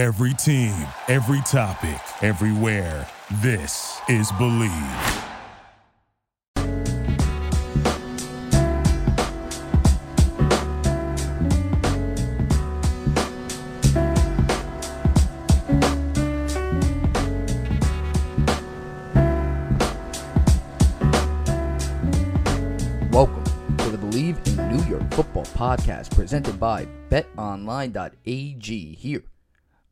Every team, every topic, everywhere. This is Believe. Welcome to the Believe in New York Football podcast presented by betonline.ag here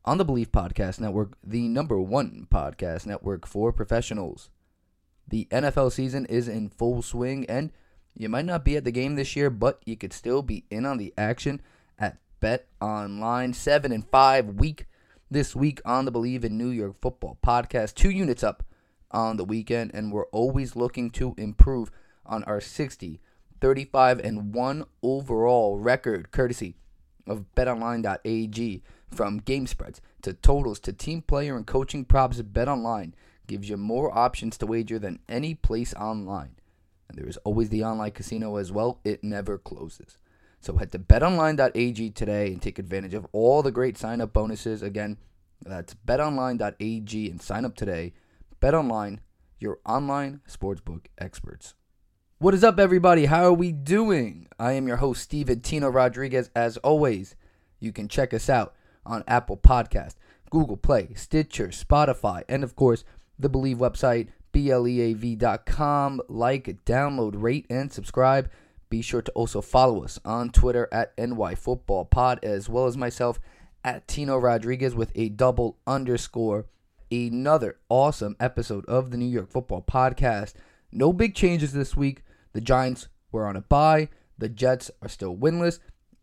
on the Believe Podcast Network, the number one podcast network for professionals. The NFL season is in full swing, and you might not be at the game this year, but you could still be in on the action at Bet Online. Seven and five week this week on the Believe in New York Football podcast. Two units up on the weekend, and we're always looking to improve on our 60, 35, and 1 overall record, courtesy of betonline.ag. From game spreads to totals to team player and coaching props, BetOnline gives you more options to wager than any place online. And there is always the online casino as well, it never closes. So head to betonline.ag today and take advantage of all the great sign up bonuses. Again, that's betonline.ag and sign up today. BetOnline, your online sportsbook experts. What is up, everybody? How are we doing? I am your host, Steven Tino Rodriguez. As always, you can check us out on Apple Podcast, Google Play, Stitcher, Spotify, and of course, the Believe website, beleav.com. Like, download, rate, and subscribe. Be sure to also follow us on Twitter at NYFootballPod, as well as myself at Tino Rodriguez with a double underscore. Another awesome episode of the New York Football Podcast. No big changes this week. The Giants were on a bye. The Jets are still winless.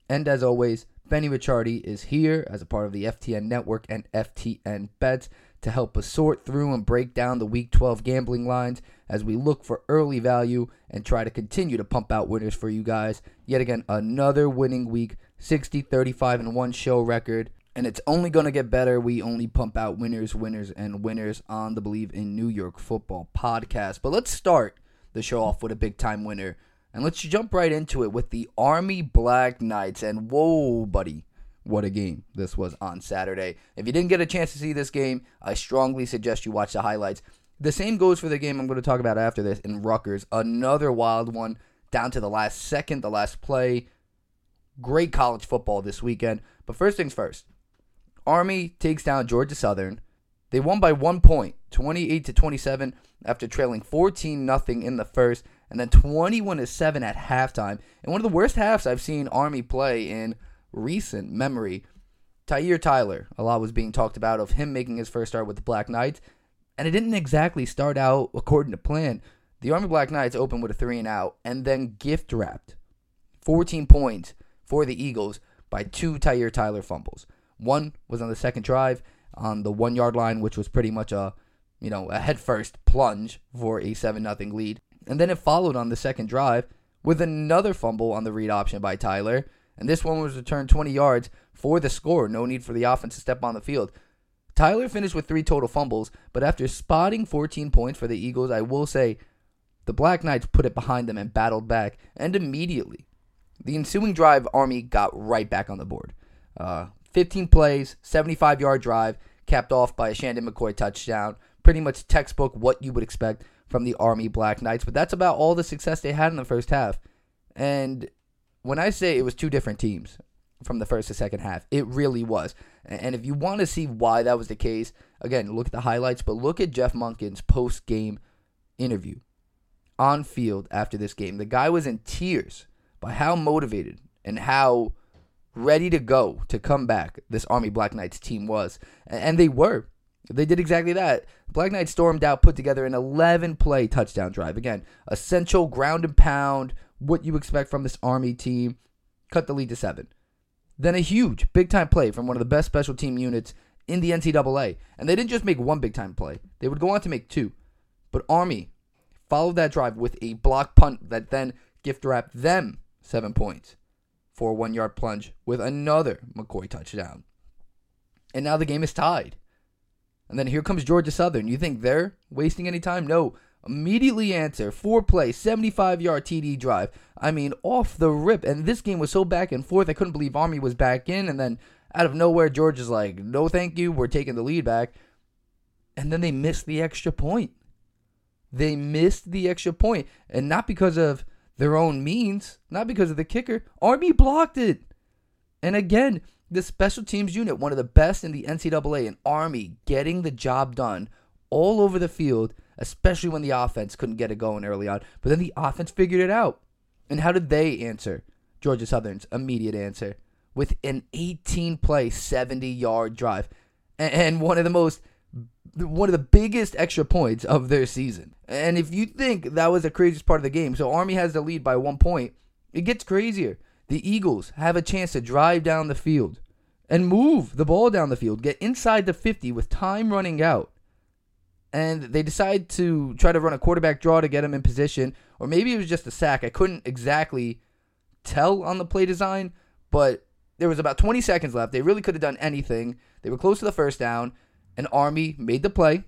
And as always, Benny Ricciardi is here as a part of the FTN network and FTN bets to help us sort through and break down the Week 12 gambling lines as we look for early value and try to continue to pump out winners for you guys. Yet again, another winning week, 60, 35, and 1 show record. And it's only going to get better. We only pump out winners, winners, and winners on the Believe in New York Football podcast. But let's start the show off with a big time winner. And let's jump right into it with the Army Black Knights. And whoa, buddy, what a game this was on Saturday. If you didn't get a chance to see this game, I strongly suggest you watch the highlights. The same goes for the game I'm going to talk about after this in Rutgers. Another wild one down to the last second, the last play. Great college football this weekend. But first things first Army takes down Georgia Southern. They won by one point, 28 to 27, after trailing 14 nothing in the first and then 21 to 7 at halftime. And one of the worst halves I've seen Army play in recent memory. Tyhier Tyler, a lot was being talked about of him making his first start with the Black Knights, and it didn't exactly start out according to plan. The Army Black Knights opened with a three and out, and then gift wrapped 14 points for the Eagles by two Tyhier Tyler fumbles. One was on the second drive on the one yard line, which was pretty much a you know a head first plunge for a seven nothing lead. And then it followed on the second drive with another fumble on the read option by Tyler. And this one was returned 20 yards for the score. No need for the offense to step on the field. Tyler finished with three total fumbles, but after spotting 14 points for the Eagles, I will say the Black Knights put it behind them and battled back. And immediately, the ensuing drive, Army got right back on the board. Uh, 15 plays, 75 yard drive, capped off by a Sandon McCoy touchdown. Pretty much textbook what you would expect from the Army Black Knights. But that's about all the success they had in the first half. And when I say it was two different teams from the first to second half, it really was. And if you want to see why that was the case, again, look at the highlights, but look at Jeff Monken's post game interview on field after this game. The guy was in tears by how motivated and how ready to go to come back this Army Black Knights team was. And they were. They did exactly that. Black Knight stormed out, put together an 11 play touchdown drive. Again, essential ground and pound, what you expect from this Army team. Cut the lead to seven. Then a huge big time play from one of the best special team units in the NCAA. And they didn't just make one big time play, they would go on to make two. But Army followed that drive with a block punt that then gift wrapped them seven points for a one yard plunge with another McCoy touchdown. And now the game is tied. And then here comes Georgia Southern. You think they're wasting any time? No. Immediately answer. Four play, 75 yard TD drive. I mean, off the rip. And this game was so back and forth. I couldn't believe Army was back in. And then Out of nowhere, George is like, no, thank you. We're taking the lead back. And then they missed the extra point. They missed the extra point, and not because of their own means, not because of the kicker. Army blocked it. And again, the special teams unit, one of the best in the NCAA, and Army getting the job done all over the field, especially when the offense couldn't get it going early on. But then the offense figured it out. And how did they answer? Georgia Southern's immediate answer with an 18 play, 70 yard drive. And one of the most one of the biggest extra points of their season. And if you think that was the craziest part of the game, so Army has the lead by one point, it gets crazier. The Eagles have a chance to drive down the field and move the ball down the field, get inside the 50 with time running out. And they decide to try to run a quarterback draw to get him in position, or maybe it was just a sack. I couldn't exactly tell on the play design, but there was about 20 seconds left. They really could have done anything. They were close to the first down and Army made the play,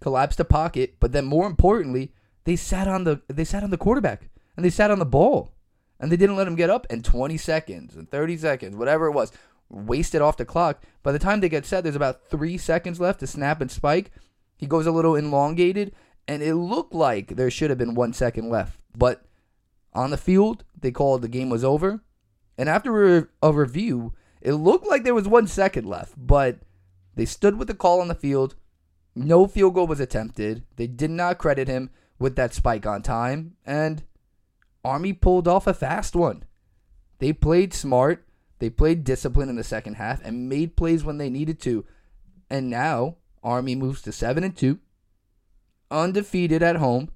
collapsed the pocket, but then more importantly, they sat on the they sat on the quarterback and they sat on the ball. And they didn't let him get up in 20 seconds and 30 seconds, whatever it was, wasted off the clock. By the time they get set, there's about 3 seconds left to snap and spike. He goes a little elongated and it looked like there should have been 1 second left. But on the field, they called the game was over. And after a review, it looked like there was 1 second left, but they stood with the call on the field. No field goal was attempted. They did not credit him with that spike on time. And Army pulled off a fast one. They played smart. They played discipline in the second half and made plays when they needed to. And now Army moves to 7 and 2, undefeated at home,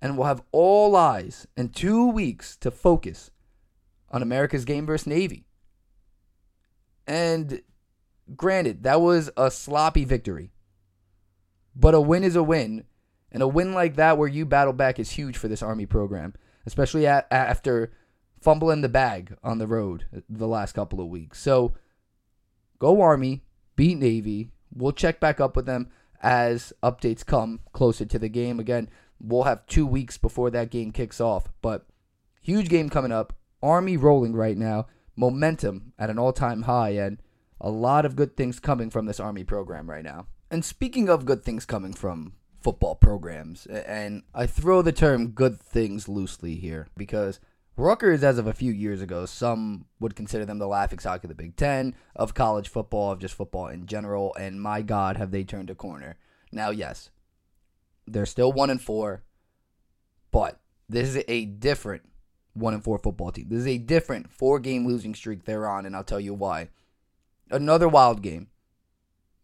and will have all eyes in 2 weeks to focus on America's game versus Navy. And Granted, that was a sloppy victory. But a win is a win. And a win like that where you battle back is huge for this Army program, especially at, after fumbling the bag on the road the last couple of weeks. So go Army, beat Navy. We'll check back up with them as updates come closer to the game. Again, we'll have two weeks before that game kicks off. But huge game coming up. Army rolling right now. Momentum at an all time high. And a lot of good things coming from this Army program right now. And speaking of good things coming from football programs, and I throw the term good things loosely here because Rutgers, as of a few years ago, some would consider them the laughing stock of the Big Ten, of college football, of just football in general, and my God, have they turned a corner. Now, yes, they're still one and four, but this is a different one and four football team. This is a different four game losing streak they're on, and I'll tell you why. Another wild game.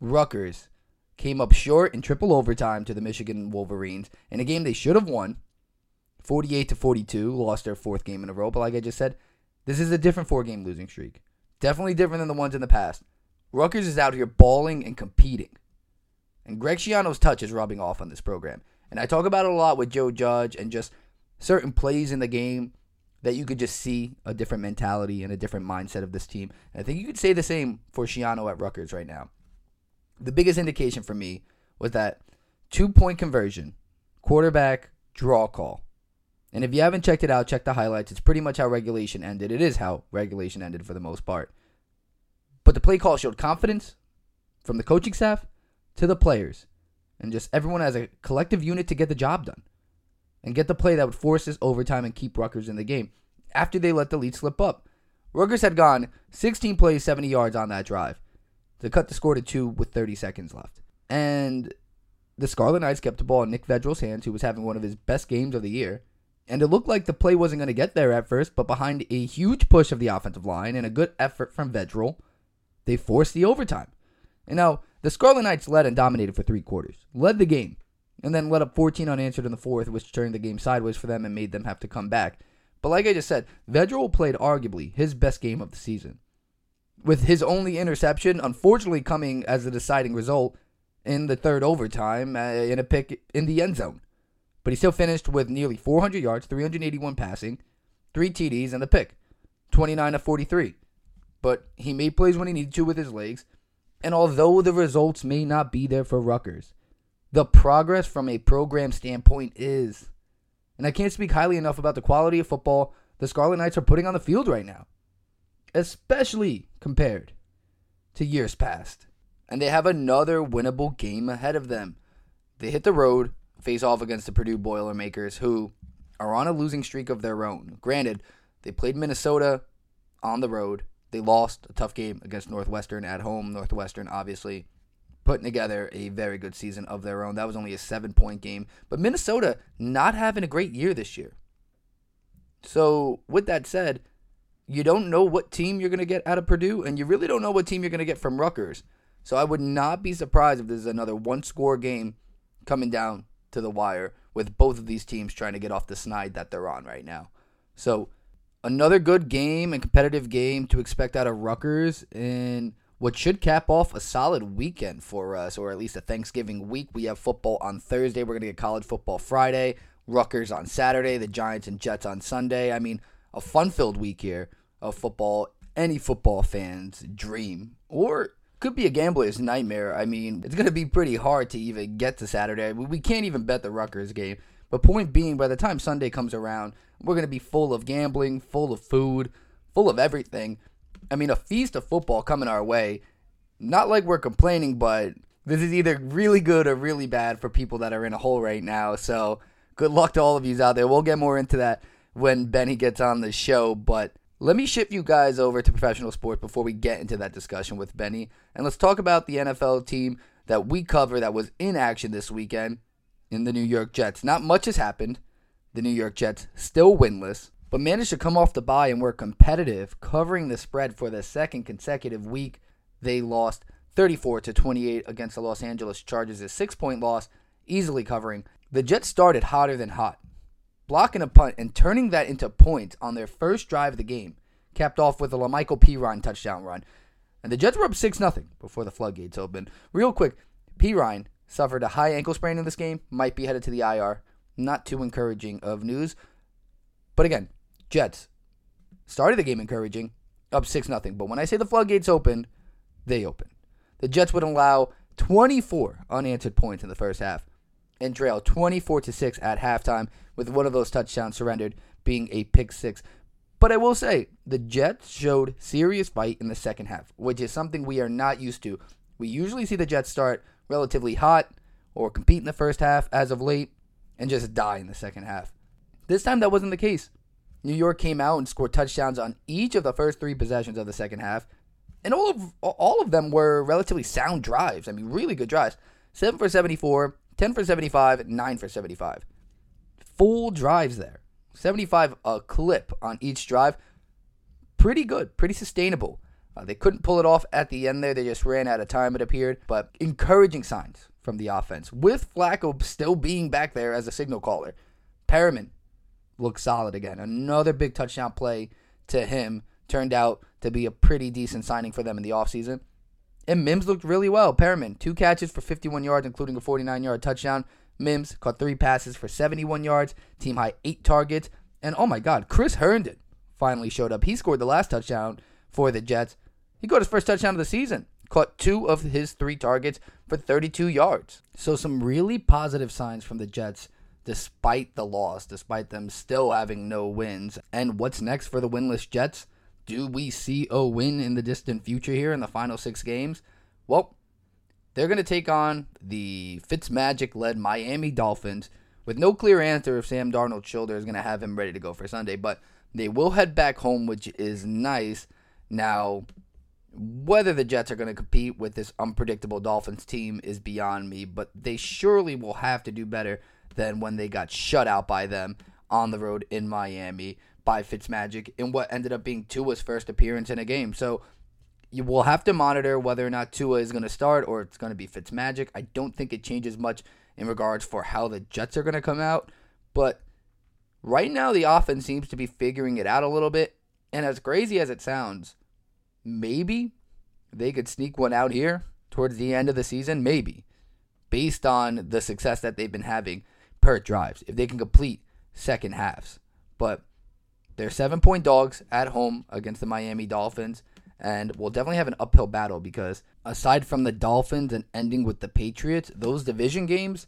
Rutgers came up short in triple overtime to the Michigan Wolverines in a game they should have won. 48 to 42, lost their fourth game in a row. But like I just said, this is a different four game losing streak. Definitely different than the ones in the past. Rutgers is out here balling and competing. And Greg Schiano's touch is rubbing off on this program. And I talk about it a lot with Joe Judge and just certain plays in the game that you could just see a different mentality and a different mindset of this team. And I think you could say the same for Schiano at Rutgers right now. The biggest indication for me was that two point conversion, quarterback draw call. And if you haven't checked it out, check the highlights. It's pretty much how regulation ended. It is how regulation ended for the most part. But the play call showed confidence from the coaching staff to the players and just everyone as a collective unit to get the job done and get the play that would force this overtime and keep Rutgers in the game after they let the lead slip up. Rutgers had gone 16 plays, 70 yards on that drive to cut the score to two with 30 seconds left. And the Scarlet Knights kept the ball in Nick Vedral's hands, who was having one of his best games of the year. And it looked like the play wasn't going to get there at first, but behind a huge push of the offensive line and a good effort from Vedral, they forced the overtime. And now, the Scarlet Knights led and dominated for three quarters, led the game and then let up 14 unanswered in the fourth, which turned the game sideways for them and made them have to come back. But like I just said, Vedral played arguably his best game of the season. With his only interception, unfortunately, coming as a deciding result in the third overtime uh, in a pick in the end zone. But he still finished with nearly 400 yards, 381 passing, three TDs, and the pick 29 to 43. But he made plays when he needed to with his legs. And although the results may not be there for Rutgers, the progress from a program standpoint is. And I can't speak highly enough about the quality of football the Scarlet Knights are putting on the field right now, especially compared to years past. And they have another winnable game ahead of them. They hit the road, face off against the Purdue Boilermakers, who are on a losing streak of their own. Granted, they played Minnesota on the road. They lost a tough game against Northwestern at home. Northwestern, obviously, putting together a very good season of their own. That was only a seven point game. But Minnesota not having a great year this year. So, with that said, you don't know what team you're going to get out of Purdue, and you really don't know what team you're going to get from Rutgers. So, I would not be surprised if there's another one score game coming down to the wire with both of these teams trying to get off the snide that they're on right now. So, another good game and competitive game to expect out of Rutgers in what should cap off a solid weekend for us, or at least a Thanksgiving week. We have football on Thursday. We're going to get college football Friday, Rutgers on Saturday, the Giants and Jets on Sunday. I mean, a fun filled week here of football. Any football fans' dream, or could be a gambler's nightmare. I mean, it's going to be pretty hard to even get to Saturday. We can't even bet the Rutgers game. But point being, by the time Sunday comes around, we're going to be full of gambling, full of food, full of everything. I mean, a feast of football coming our way. Not like we're complaining, but this is either really good or really bad for people that are in a hole right now. So good luck to all of you out there. We'll get more into that when Benny gets on the show. But let me shift you guys over to professional sports before we get into that discussion with Benny. And let's talk about the NFL team that we cover that was in action this weekend in the New York Jets. Not much has happened. The New York Jets still winless, but managed to come off the bye and were competitive, covering the spread for the second consecutive week. They lost 34 to 28 against the Los Angeles Chargers, a six point loss, easily covering. The Jets started hotter than hot blocking a punt and turning that into points on their first drive of the game, capped off with a La'Mical Perine touchdown run. And the Jets were up 6 0 before the floodgates opened. Real quick, Perine suffered a high ankle sprain in this game, might be headed to the IR. Not too encouraging of news. But again, Jets started the game encouraging, up 6 0. But when I say the floodgates opened, they opened. The Jets would allow 24 unanswered points in the first half and trail 24 to 6 at halftime with one of those touchdowns surrendered being a pick 6. But I will say, the Jets showed serious fight in the second half, which is something we are not used to. We usually see the Jets start relatively hot or compete in the first half as of late and just die in the second half. This time that wasn't the case. New York came out and scored touchdowns on each of the first 3 possessions of the second half, and all of all of them were relatively sound drives. I mean, really good drives. 7 for 74, 10 for 75, 9 for 75. Full drives there. 75 a clip on each drive. Pretty good, pretty sustainable. Uh, they couldn't pull it off at the end there. They just ran out of time, it appeared. But encouraging signs from the offense, with Flacco still being back there as a signal caller. Perriman looked solid again. Another big touchdown play to him turned out to be a pretty decent signing for them in the offseason. And Mims looked really well. Perriman, two catches for 51 yards, including a 49 yard touchdown. Mims caught three passes for 71 yards, team high eight targets. And oh my God, Chris Herndon finally showed up. He scored the last touchdown for the Jets. He got his first touchdown of the season. Caught two of his three targets for 32 yards. So, some really positive signs from the Jets despite the loss, despite them still having no wins. And what's next for the winless Jets? do we see a win in the distant future here in the final six games? Well, they're going to take on the Fitzmagic led Miami Dolphins with no clear answer if Sam Darnold's shoulder is going to have him ready to go for Sunday, but they will head back home, which is nice. Now, whether the Jets are going to compete with this unpredictable Dolphins team is beyond me, but they surely will have to do better than when they got shut out by them on the road in Miami by Fitzmagic in what ended up being Tua's first appearance in a game. So you will have to monitor whether or not Tua is going to start or it's going to be Fitzmagic. I don't think it changes much in regards for how the Jets are going to come out, but right now the offense seems to be figuring it out a little bit. And as crazy as it sounds, maybe they could sneak one out here towards the end of the season, maybe, based on the success that they've been having per drives, if they can complete second halves. But they're seven point dogs at home against the Miami Dolphins, and we'll definitely have an uphill battle because aside from the Dolphins and ending with the Patriots, those division games,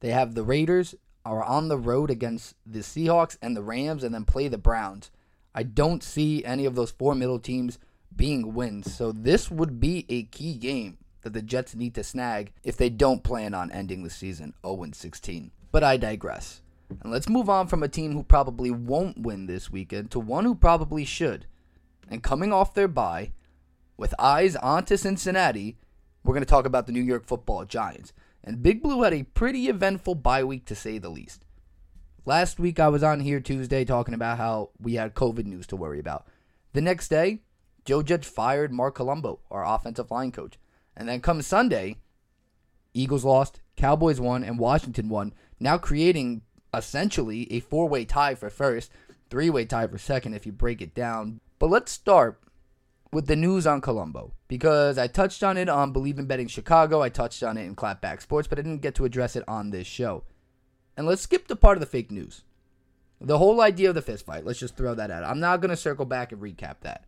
they have the Raiders are on the road against the Seahawks and the Rams and then play the Browns. I don't see any of those four middle teams being wins. So this would be a key game that the Jets need to snag if they don't plan on ending the season 0 16. But I digress. And let's move on from a team who probably won't win this weekend to one who probably should. And coming off their bye, with eyes onto Cincinnati, we're going to talk about the New York football Giants. And Big Blue had a pretty eventful bye week to say the least. Last week I was on here Tuesday talking about how we had COVID news to worry about. The next day, Joe Judge fired Marc Colombo, our offensive line coach. And then come Sunday, Eagles lost, Cowboys won, and Washington won, now creating essentially a four way tie for first, three way tie for second if you break it down. But let's start with the news on Colombo because I touched on it on Believe in Betting Chicago. I touched on it in Clapback Sports, but I didn't get to address it on this show. And let's skip the part of the fake news. The whole idea of the fist fight, let's just throw that out. I'm not going to circle back and recap that.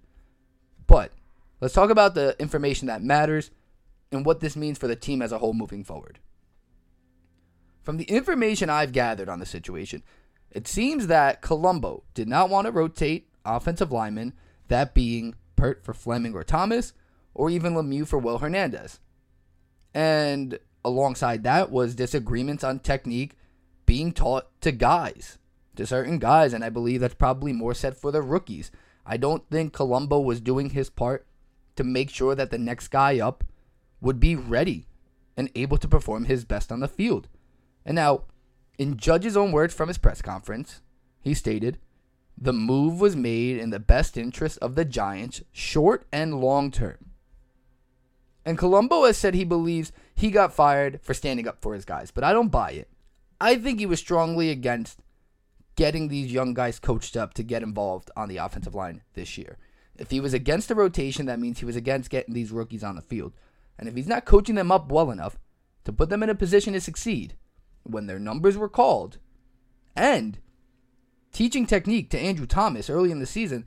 But let's talk about the information that matters and what this means for the team as a whole moving forward. From the information I've gathered on the situation, it seems that Colombo did not want to rotate offensive linemen, that being Peart for Fleming or Thomas, or even Lemieux for Will Hernandez. And alongside that was disagreements on technique being taught to guys, to certain guys, and I believe that's probably more said for the rookies. I don't think Colombo was doing his part to make sure that the next guy up would be ready and able to perform his best on the field. And now, in Judge's own words from his press conference, he stated, the move was made in the best interest of the Giants, short and long term. And Colombo has said he believes he got fired for standing up for his guys, but I don't buy it. I think he was strongly against getting these young guys coached up to get involved on the offensive line this year. If he was against the rotation, that means he was against getting these rookies on the field. And if he's not coaching them up well enough to put them in a position to succeed when their numbers were called, and teaching technique to Andrew Thomas early in the season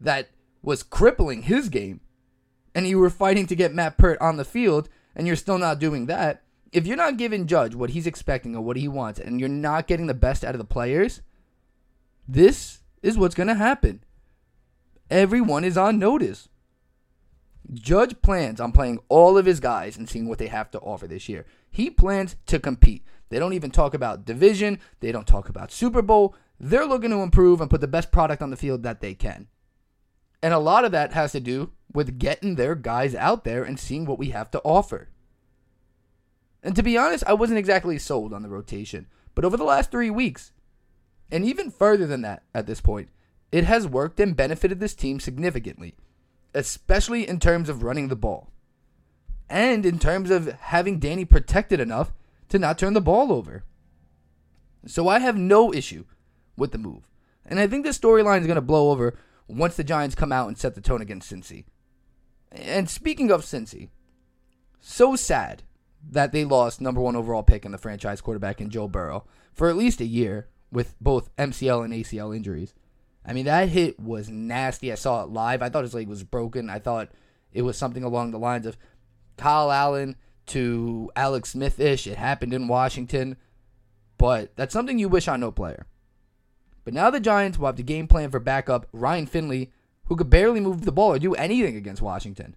that was crippling his game, and you were fighting to get Matt Peart on the field, and you're still not doing that. If you're not giving Judge what he's expecting or what he wants, and you're not getting the best out of the players, this is what's going to happen. Everyone is on notice. Judge plans on playing all of his guys and seeing what they have to offer this year. He plans to compete. They don't even talk about division, they don't talk about Super Bowl. They're looking to improve and put the best product on the field that they can. And a lot of that has to do with getting their guys out there and seeing what we have to offer. And to be honest, I wasn't exactly sold on the rotation. But over the last three weeks, and even further than that at this point, it has worked and benefited this team significantly, especially in terms of running the ball. And in terms of having Danny protected enough to not turn the ball over. So I have no issue with the move. And I think this storyline is going to blow over once the Giants come out and set the tone against Cincy. And speaking of Cincy, so sad that they lost number one overall pick in the franchise quarterback in Joe Burrow for at least a year with both MCL and ACL injuries. I mean, that hit was nasty. I saw it live. I thought his leg was broken. I thought it was something along the lines of Kyle Allen to Alex Smith ish. It happened in Washington. But that's something you wish on no player. But now the Giants will have the game plan for backup Ryan Finley, who could barely move the ball or do anything against Washington.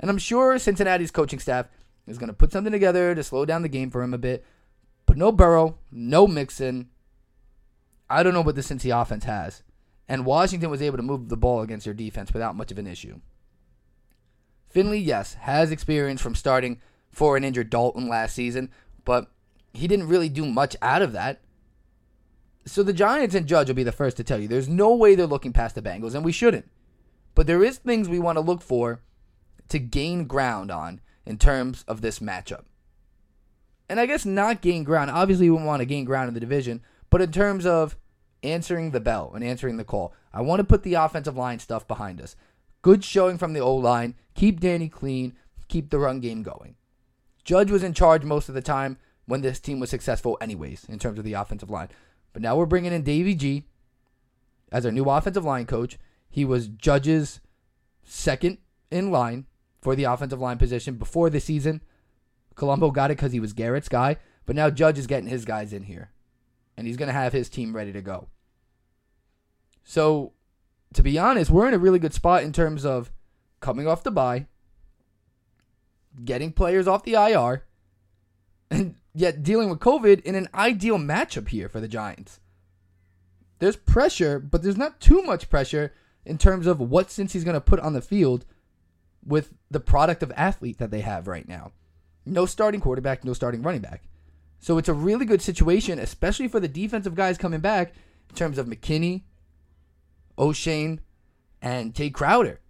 And I'm sure Cincinnati's coaching staff is going to put something together to slow down the game for him a bit. But no Burrow, no Mixon. I don't know what the Cincy offense has. And Washington was able to move the ball against their defense without much of an issue. Finley, yes, has experience from starting for an injured Dalton last season, but he didn't really do much out of that. So the Giants and Judge will be the first to tell you there's no way they're looking past the Bengals, and we shouldn't. But there is things we want to look for to gain ground on in terms of this matchup. And I guess not gain ground. Obviously, we want to gain ground in the division, but in terms of answering the bell and answering the call, I want to put the offensive line stuff behind us. Good showing from the O line. Keep Danny clean. Keep the run game going. Judge was in charge most of the time when this team was successful, anyways, in terms of the offensive line. But now we're bringing in Davy G as our new offensive line coach. He was Judge's second in line for the offensive line position before the season. Colombo got it because he was Garrett's guy, but now Judge is getting his guys in here. And he's going to have his team ready to go. So, to be honest, we're in a really good spot in terms of coming off the bye, getting players off the IR, and yet dealing with COVID in an ideal matchup here for the Giants. There's pressure, but there's not too much pressure in terms of what Cincy's going to put on the field with the product of athlete that they have right now. No starting quarterback, no starting running back. So it's a really good situation, especially for the defensive guys coming back in terms of McKinney, Oshane, and Tae Crowder.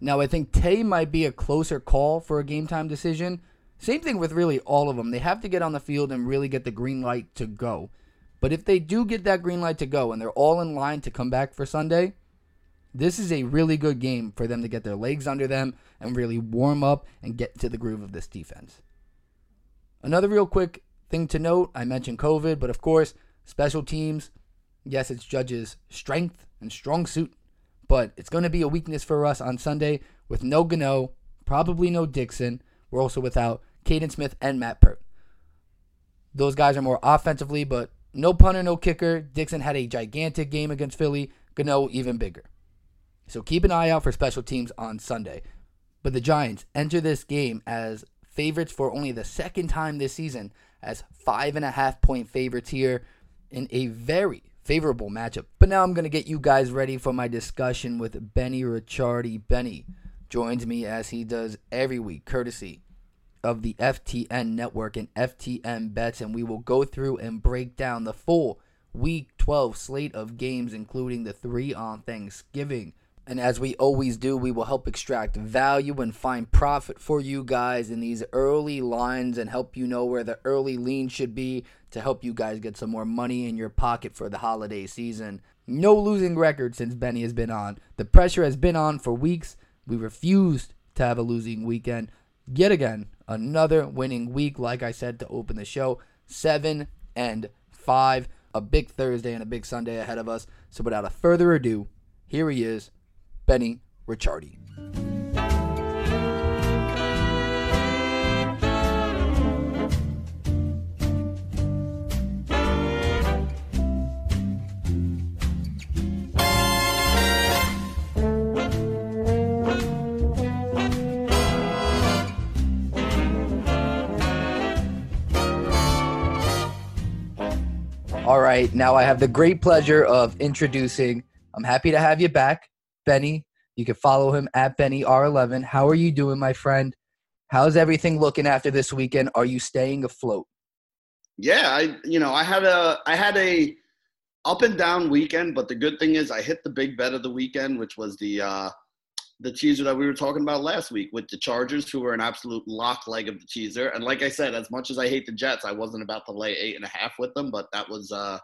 Now, I think Tae might be a closer call for a game time decision. Same thing with really all of them. They have to get on the field and really get the green light to go. But if they do get that green light to go and they're all in line to come back for Sunday, this is a really good game for them to get their legs under them and really warm up and get to the groove of this defense. Another real quick thing to note I mentioned COVID, but of course, special teams. Yes, it's Judge's strength and strong suit but it's going to be a weakness for us on Sunday with no Gano, probably no Dixon. We're also without Kaden Smith and Matt Peart. Those guys are more offensively, but no punter, no kicker. Dixon had a gigantic game against Philly. Gano even bigger. So keep an eye out for special teams on Sunday. But the Giants enter this game as favorites for only the second time this season, as five and a half point favorites here in a very, favorable matchup. But now I'm going to get you guys ready for my discussion with Benny Ricciardi. Benny joins me as he does every week, courtesy of the FTN network and FTN bets, and we will go through and break down the full week 12 slate of games, including the three on Thanksgiving. And as we always do, we will help extract value and find profit for you guys in these early lines and help you know where the early lean should be to help you guys get some more money in your pocket for the holiday season. No losing record since Benny has been on. The pressure has been on for weeks. We refused to have a losing weekend. Yet again, another winning week, like I said to open the show. Seven and five. A big Thursday and a big Sunday ahead of us. So without a further ado, here he is, Benny Ricciardi. Right, now I have the great pleasure of introducing. I'm happy to have you back, Benny. You can follow him at Benny R11. How are you doing, my friend? How's everything looking after this weekend? Are you staying afloat? Yeah, I you know I had a I had a up and down weekend, but the good thing is I hit the big bet of the weekend, which was the uh, the teaser that we were talking about last week with the Chargers, who were an absolute lock leg of the teaser. And like I said, as much as I hate the Jets, I wasn't about to lay eight and a half with them, but that was uh,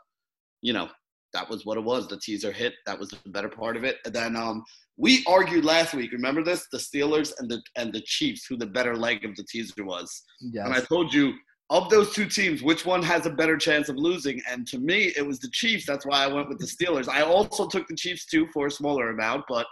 you know, that was what it was. The teaser hit. That was the better part of it. And then um, we argued last week. Remember this? The Steelers and the and the Chiefs, who the better leg of the teaser was. Yes. And I told you of those two teams, which one has a better chance of losing? And to me, it was the Chiefs. That's why I went with the Steelers. I also took the Chiefs too for a smaller amount, but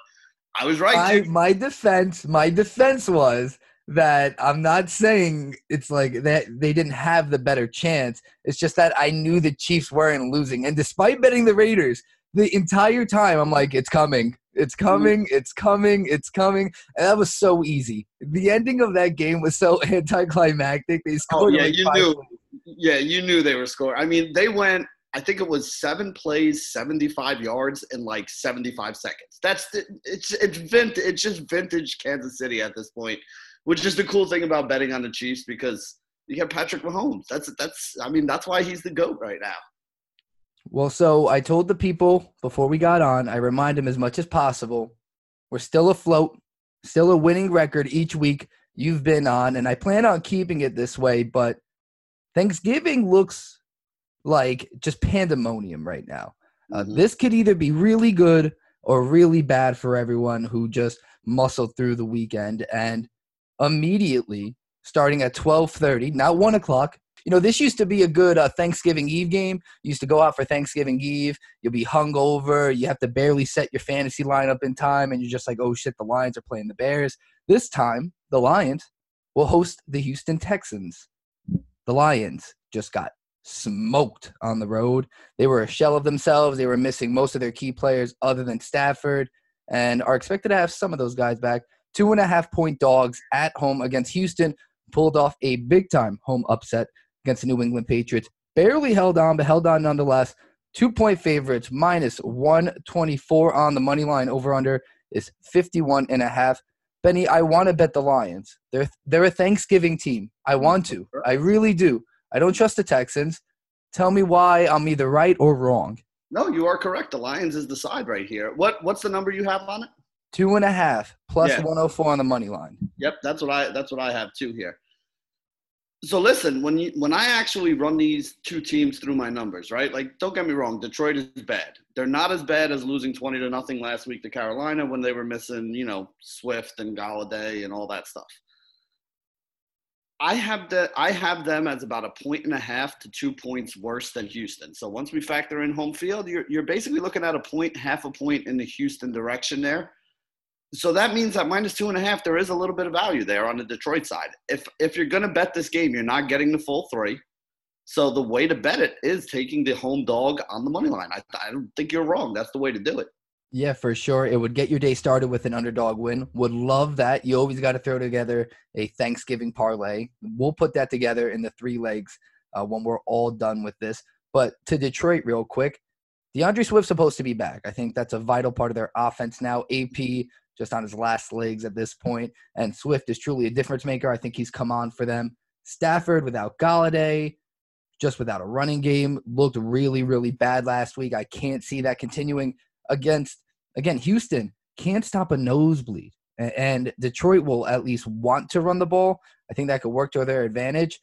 I was right. My, my defense, my defense was that I'm not saying it's like that they didn't have the better chance. It's just that I knew the Chiefs weren't losing. And despite betting the Raiders the entire time, I'm like, it's coming. It's mm-hmm. coming. It's coming. It's coming. And that was so easy. The ending of that game was so anticlimactic. They oh, scored. Oh, yeah, like you knew. Points. Yeah, you knew they were scoring. I mean, they went I think it was seven plays, 75 yards in like 75 seconds. That's the, it's it's vintage. It's just vintage Kansas City at this point, which is the cool thing about betting on the Chiefs because you get Patrick Mahomes. That's that's I mean that's why he's the goat right now. Well, so I told the people before we got on. I remind them as much as possible. We're still afloat, still a winning record each week you've been on, and I plan on keeping it this way. But Thanksgiving looks like just pandemonium right now. Uh, mm-hmm. This could either be really good or really bad for everyone who just muscled through the weekend and immediately starting at 12.30 not 1 o'clock. You know this used to be a good uh, thanksgiving eve game. You used to go out for thanksgiving eve. You'll be hungover. You have to barely set your fantasy lineup in time and you're just like oh shit the lions are playing the bears. This time the lions will host the houston texans. The lions just got smoked on the road. They were a shell of themselves. They were missing most of their key players other than Stafford and are expected to have some of those guys back. two and a half point dogs at home against Houston. Pulled off a big time home upset against the New England Patriots. Barely held on, but held on nonetheless. Two point favorites, minus 124 on the money line over under is 51 and a half. Benny, I want to bet the Lions. They're they're a Thanksgiving team. I want to. I really do. I don't trust the Texans. Tell me why I'm either right or wrong. No, you are correct. The Lions is the side right here. What what's the number you have on it? Two and a half plus yeah. 104 on the money line. Yep, that's what I that's what I have too here. So listen, when you when I actually run these two teams through my numbers, right? Like, don't get me wrong, Detroit is bad. They're not as bad as losing twenty to nothing last week to Carolina when they were missing, you know, Swift and Golladay and all that stuff. I have the I have them as about a point and a half to two points worse than Houston. So once we factor in home field, you're you're basically looking at a point, half a point in the Houston direction there so that means that minus two and a half, there is a little bit of value there on the Detroit side. If if you're going to bet this game, you're not getting the full three. So the way to bet it is taking the home dog on the money line. I, I don't think you're wrong. That's the way to do it. Yeah, for sure. It would get your day started with an underdog win. Would love that. You always got to throw together a Thanksgiving parlay. We'll put that together in the three legs uh, when we're all done with this. But to Detroit, real quick, D'Andre Swift's supposed to be back. I think that's a vital part of their offense now. AP just on his last legs at this point. And Swift is truly a difference maker. I think he's come on for them. Stafford without Golladay, just without a running game, looked really, really bad last week. I can't see that continuing against, again, Houston can't stop a nosebleed. And Detroit will at least want to run the ball. I think that could work to their advantage.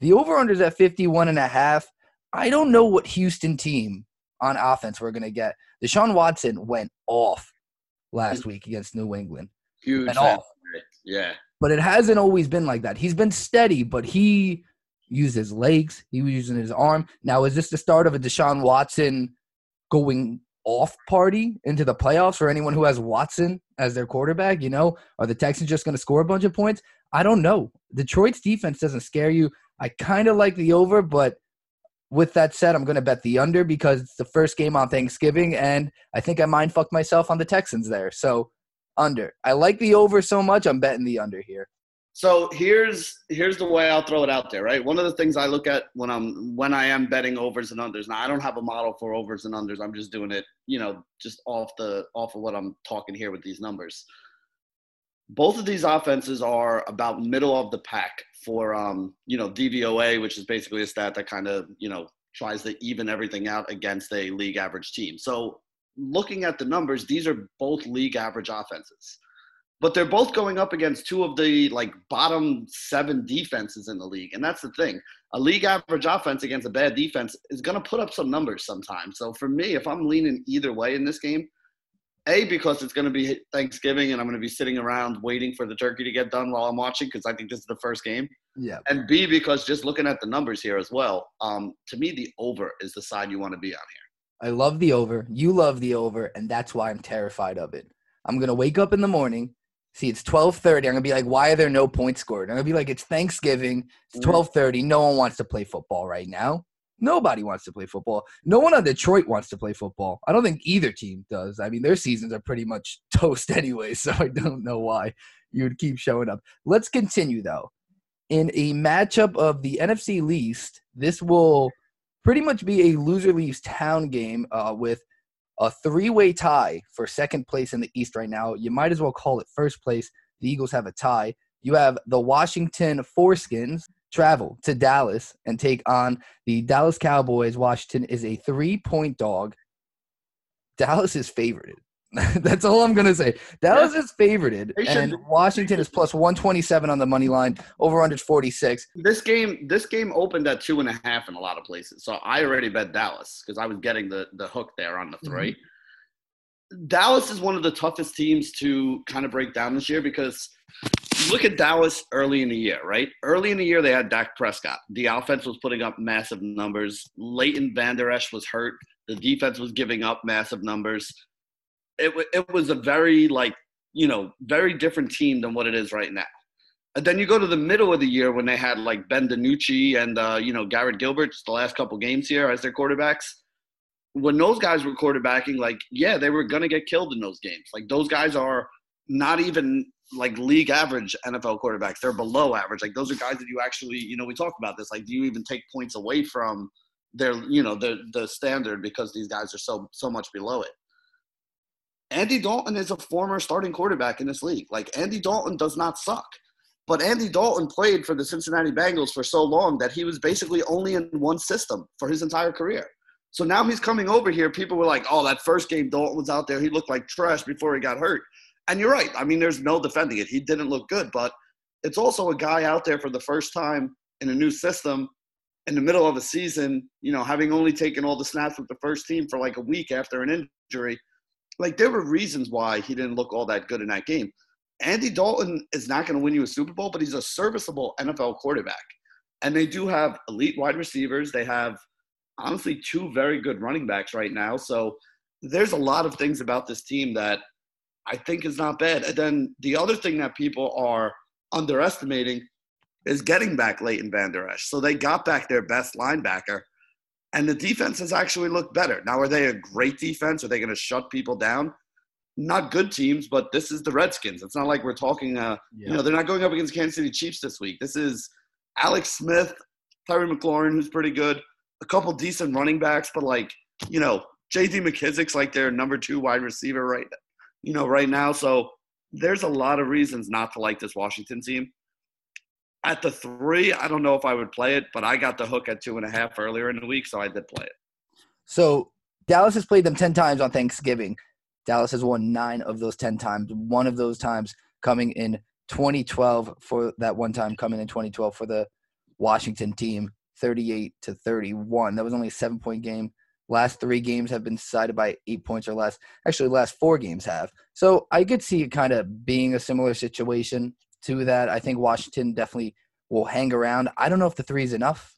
The over-unders at 51 and a half. I don't know what Houston team on offense we're going to get. Deshaun Watson went off last week against New England. Huge. All. Yeah. But it hasn't always been like that. He's been steady, but he used his legs. He was using his arm. Now, is this the start of a Deshaun Watson going off party into the playoffs for anyone who has Watson as their quarterback? You know, are the Texans just going to score a bunch of points? I don't know. Detroit's defense doesn't scare you. I kind of like the over, but with that said, I'm going to bet the under because it's the first game on Thanksgiving, and I think I mind fucked myself on the Texans there. So under. I like the over so much, I'm betting the under here. So here's here's the way I'll throw it out there, right? One of the things I look at when I'm when I am betting overs and unders. Now I don't have a model for overs and unders. I'm just doing it, you know, just off the off of what I'm talking here with these numbers both of these offenses are about middle of the pack for um, you know DVOA, which is basically a stat that kind of you know tries to even everything out against a league average team. So looking at the numbers, these are both league average offenses. But they're both going up against two of the like bottom seven defenses in the league. And that's the thing. A league average offense against a bad defense is going to put up some numbers sometimes. So for me, if I'm leaning either way in this game, a, because it's going to be Thanksgiving and I'm going to be sitting around waiting for the turkey to get done while I'm watching because I think this is the first game. Yeah. And B, because just looking at the numbers here as well, um, to me, the over is the side you want to be on here. I love the over. You love the over, and that's why I'm terrified of it. I'm going to wake up in the morning, see it's 12:30. I'm going to be like, why are there no points scored? I'm going to be like, it's Thanksgiving. It's 12:30. Mm-hmm. No one wants to play football right now. Nobody wants to play football. No one on Detroit wants to play football. I don't think either team does. I mean, their seasons are pretty much toast anyway, so I don't know why you would keep showing up. Let's continue, though. In a matchup of the NFC least, this will pretty much be a loser leaves town game uh, with a three way tie for second place in the East right now. You might as well call it first place. The Eagles have a tie. You have the Washington Foreskins travel to Dallas and take on the Dallas Cowboys. Washington is a three point dog. Dallas is favored. That's all I'm gonna say. Dallas yeah. is favored, and Washington is plus 127 on the money line. Over under 46. This game, this game opened at two and a half in a lot of places. So I already bet Dallas because I was getting the the hook there on the 3 mm-hmm. Dallas is one of the toughest teams to kind of break down this year because look at Dallas early in the year, right? Early in the year, they had Dak Prescott. The offense was putting up massive numbers. Leighton Vander Esch was hurt. The defense was giving up massive numbers. It, it was a very, like, you know, very different team than what it is right now. And then you go to the middle of the year when they had, like, Ben DiNucci and, uh, you know, Garrett Gilbert, just the last couple games here as their quarterbacks. When those guys were quarterbacking, like, yeah, they were to get killed in those games. Like, those guys are not even like league average NFL quarterbacks. They're below average. Like those are guys that you actually, you know, we talked about this. Like, do you even take points away from their, you know, the the standard because these guys are so so much below it? Andy Dalton is a former starting quarterback in this league. Like Andy Dalton does not suck. But Andy Dalton played for the Cincinnati Bengals for so long that he was basically only in one system for his entire career. So now he's coming over here. People were like, oh, that first game Dalton was out there. He looked like trash before he got hurt. And you're right. I mean, there's no defending it. He didn't look good, but it's also a guy out there for the first time in a new system in the middle of a season, you know, having only taken all the snaps with the first team for like a week after an injury. Like, there were reasons why he didn't look all that good in that game. Andy Dalton is not going to win you a Super Bowl, but he's a serviceable NFL quarterback. And they do have elite wide receivers. They have, honestly, two very good running backs right now. So there's a lot of things about this team that I think is not bad. And then the other thing that people are underestimating is getting back Leighton Vander Esch. So they got back their best linebacker, and the defense has actually looked better. Now, are they a great defense? Are they going to shut people down? Not good teams, but this is the Redskins. It's not like we're talking. Uh, yeah. You know, they're not going up against Kansas City Chiefs this week. This is Alex Smith, Tyree McLaurin, who's pretty good, a couple decent running backs, but like you know, J.D. McKissic's like their number two wide receiver right you know, right now. So there's a lot of reasons not to like this Washington team. At the three, I don't know if I would play it, but I got the hook at two and a half earlier in the week, so I did play it. So Dallas has played them 10 times on Thanksgiving. Dallas has won nine of those 10 times. One of those times coming in 2012 for that one time coming in 2012 for the Washington team, 38 to 31. That was only a seven point game. Last three games have been decided by eight points or less. Actually, last four games have. So I could see it kind of being a similar situation to that. I think Washington definitely will hang around. I don't know if the three is enough.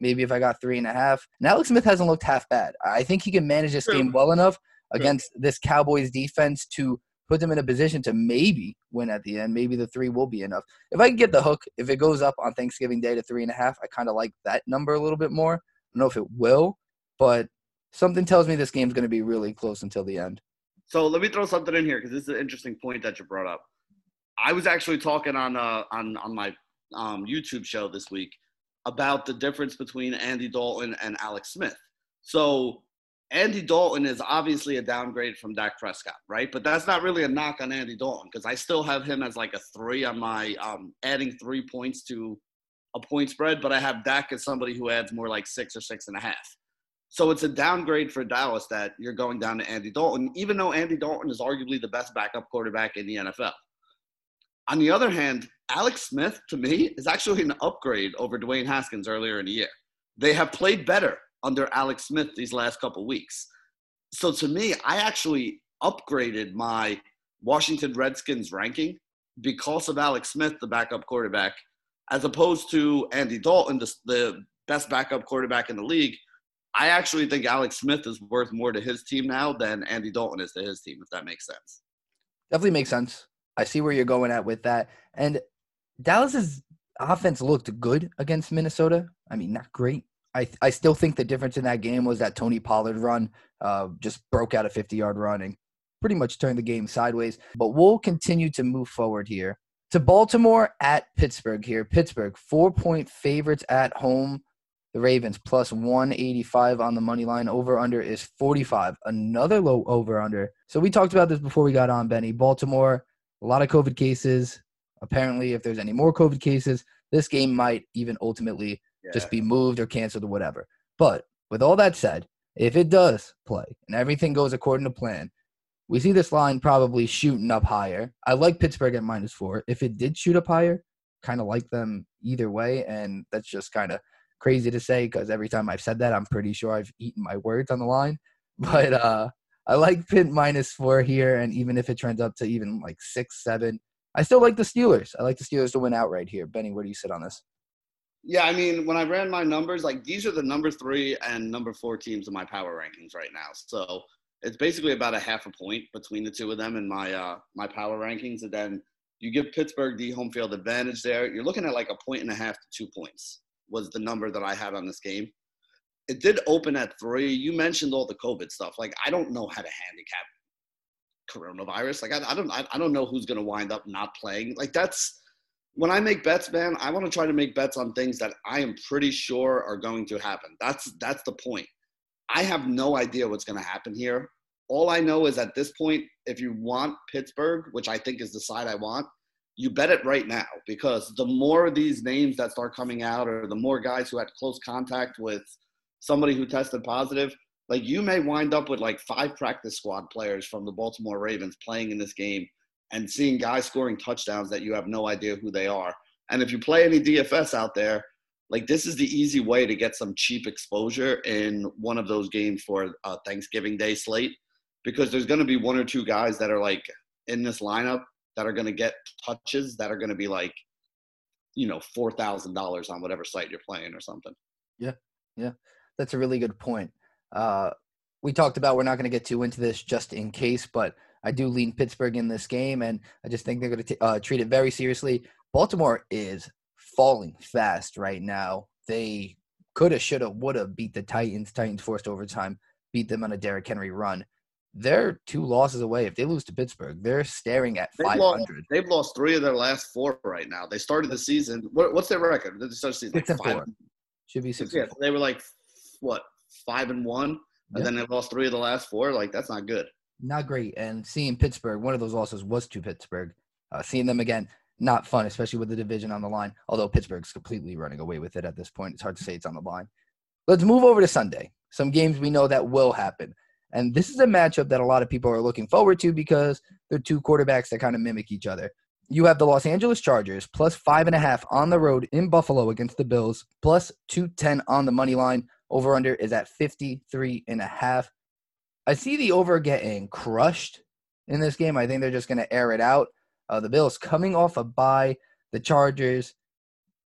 Maybe if I got three and a half. And Alex Smith hasn't looked half bad. I think he can manage this game well enough against this Cowboys defense to put them in a position to maybe win at the end. Maybe the three will be enough. If I can get the hook, if it goes up on Thanksgiving Day to three and a half, I kind of like that number a little bit more. I don't know if it will, but something tells me this game's going to be really close until the end. So let me throw something in here because this is an interesting point that you brought up. I was actually talking on uh, on on my um, YouTube show this week about the difference between Andy Dalton and Alex Smith. So Andy Dalton is obviously a downgrade from Dak Prescott, right? But that's not really a knock on Andy Dalton because I still have him as like a three on my um, adding three points to a point spread, but I have Dak as somebody who adds more like six or six and a half. So it's a downgrade for Dallas that you're going down to Andy Dalton, even though Andy Dalton is arguably the best backup quarterback in the NFL. On the other hand, Alex Smith, to me, is actually an upgrade over Dwayne Haskins earlier in the year. They have played better under Alex Smith these last couple weeks. So to me, I actually upgraded my Washington Redskins ranking because of Alex Smith, the backup quarterback, as opposed to Andy Dalton, the, the best backup quarterback in the league, I actually think Alex Smith is worth more to his team now than Andy Dalton is to his team, if that makes sense. Definitely makes sense. I see where you're going at with that. And Dallas's offense looked good against Minnesota. I mean, not great. I I still think the difference in that game was that Tony Pollard run uh, just broke out a 50 yard run and pretty much turned the game sideways. But we'll continue to move forward here to Baltimore at Pittsburgh here. Pittsburgh, four point favorites at home the Ravens plus 185 on the money line. Over under is 45. Another low over under. So we talked about this before we got on, Benny. Baltimore, a lot of COVID cases. Apparently, if there's any more COVID cases, this game might even ultimately yeah. just be moved or canceled or whatever. But with all that said, if it does play and everything goes according to plan, we see this line probably shooting up higher. I like Pittsburgh at minus four. If it did shoot up higher, kind of like them either way. And that's just kind of crazy to say because every time I've said that, I'm pretty sure I've eaten my words on the line. But uh, I like Pitt minus four here, and even if it trends up to even like six, seven, I still like the Steelers. I like the Steelers to win outright here. Benny, where do you sit on this? Yeah, I mean, when I ran my numbers, like these are the number three and number four teams in my power rankings right now. So it's basically about a half a point between the two of them in my uh, my power rankings, and then you give Pittsburgh the home field advantage there. You're looking at like a point and a half to two points was the number that I had on this game. It did open at three. You mentioned all the COVID stuff. Like, I don't know how to handicap coronavirus. Like I, I don't I, I don't know who's going to wind up not playing. Like that's when I make bets, man. I want to try to make bets on things that I am pretty sure are going to happen. That's that's the point. I have no idea what's going to happen here. All I know is at this point, if you want Pittsburgh, which I think is the side I want, you bet it right now because the more of these names that start coming out, or the more guys who had close contact with somebody who tested positive, like you may wind up with like five practice squad players from the Baltimore Ravens playing in this game and seeing guys scoring touchdowns that you have no idea who they are. And if you play any DFS out there, like this is the easy way to get some cheap exposure in one of those games for a Thanksgiving Day slate because there's going to be one or two guys that are like in this lineup that are going to get touches that are going to be like, you know, four thousand dollars on whatever site you're playing or something. Yeah, yeah, that's a really good point. Uh, we talked about we're not going to get too into this just in case, but I do lean Pittsburgh in this game, and I just think they're going to uh, treat it very seriously. Baltimore is falling fast right now. They could have, should have, would have beat the Titans. Titans forced overtime, beat them on a Derrick Henry run. They're two losses away. If they lose to Pittsburgh, they're staring at they've 500. Lost, they've lost three of their last four right now. They started the season. What, what's their record? They start the season? Six like and five, four. Should be six. Yeah, they were like what five and one, and then they lost three of the last four. Like that's not good. not great. And seeing Pittsburgh, one of those losses was to Pittsburgh. Uh, seeing them again, not fun, especially with the division on the line. Although Pittsburgh's completely running away with it at this point. It's hard to say it's on the line. Let's move over to Sunday. Some games we know that will happen. And this is a matchup that a lot of people are looking forward to because they're two quarterbacks that kind of mimic each other. You have the Los Angeles Chargers plus five and a half on the road in Buffalo against the Bills, plus 210 on the money line. Over under is at 53 and a half. I see the over getting crushed in this game. I think they're just going to air it out. Uh, the Bills coming off a bye, the Chargers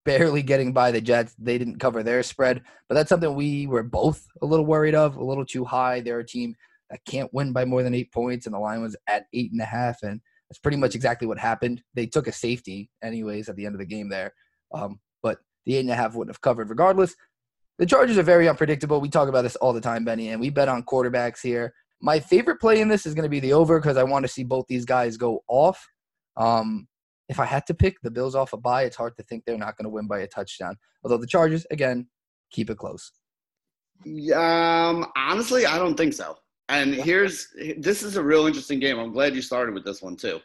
barely getting by the Jets. They didn't cover their spread, but that's something we were both a little worried of, a little too high. They're a team that can't win by more than eight points, and the line was at eight and a half, and that's pretty much exactly what happened. They took a safety, anyways, at the end of the game there, um, but the eight and a half wouldn't have covered regardless. The Chargers are very unpredictable. We talk about this all the time, Benny, and we bet on quarterbacks here. My favorite play in this is going to be the over because I want to see both these guys go off. Um, if I had to pick the Bills off a bye, it's hard to think they're not going to win by a touchdown. Although the Chargers, again, keep it close. Um, honestly, I don't think so. And here's this is a real interesting game. I'm glad you started with this one too.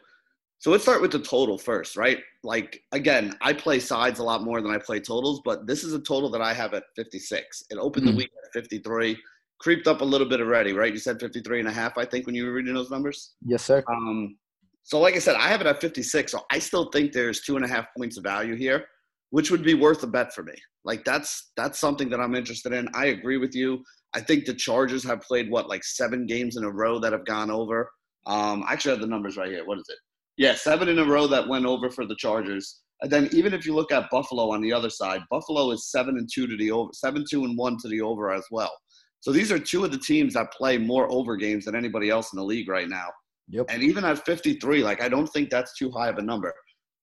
So let's start with the total first, right? Like again, I play sides a lot more than I play totals, but this is a total that I have at 56. It opened the Mhm. week at 53, creeped up a little bit already, right? You said 53 and a half, I think, when you were reading those numbers. Yes, sir. Um, so, like I said, I have it at 56. So I still think there's two and a half points of value here, which would be worth a bet for me. Like that's that's something that I'm interested in. I agree with you. I think the Chargers have played what like seven games in a row that have gone over. Um, I actually have the numbers right here. What is it? Yeah, seven in a row that went over for the Chargers. And then even if you look at Buffalo on the other side, Buffalo is seven and two to the over, seven two and one to the over as well. So these are two of the teams that play more over games than anybody else in the league right now. Yep. And even at 53, like I don't think that's too high of a number.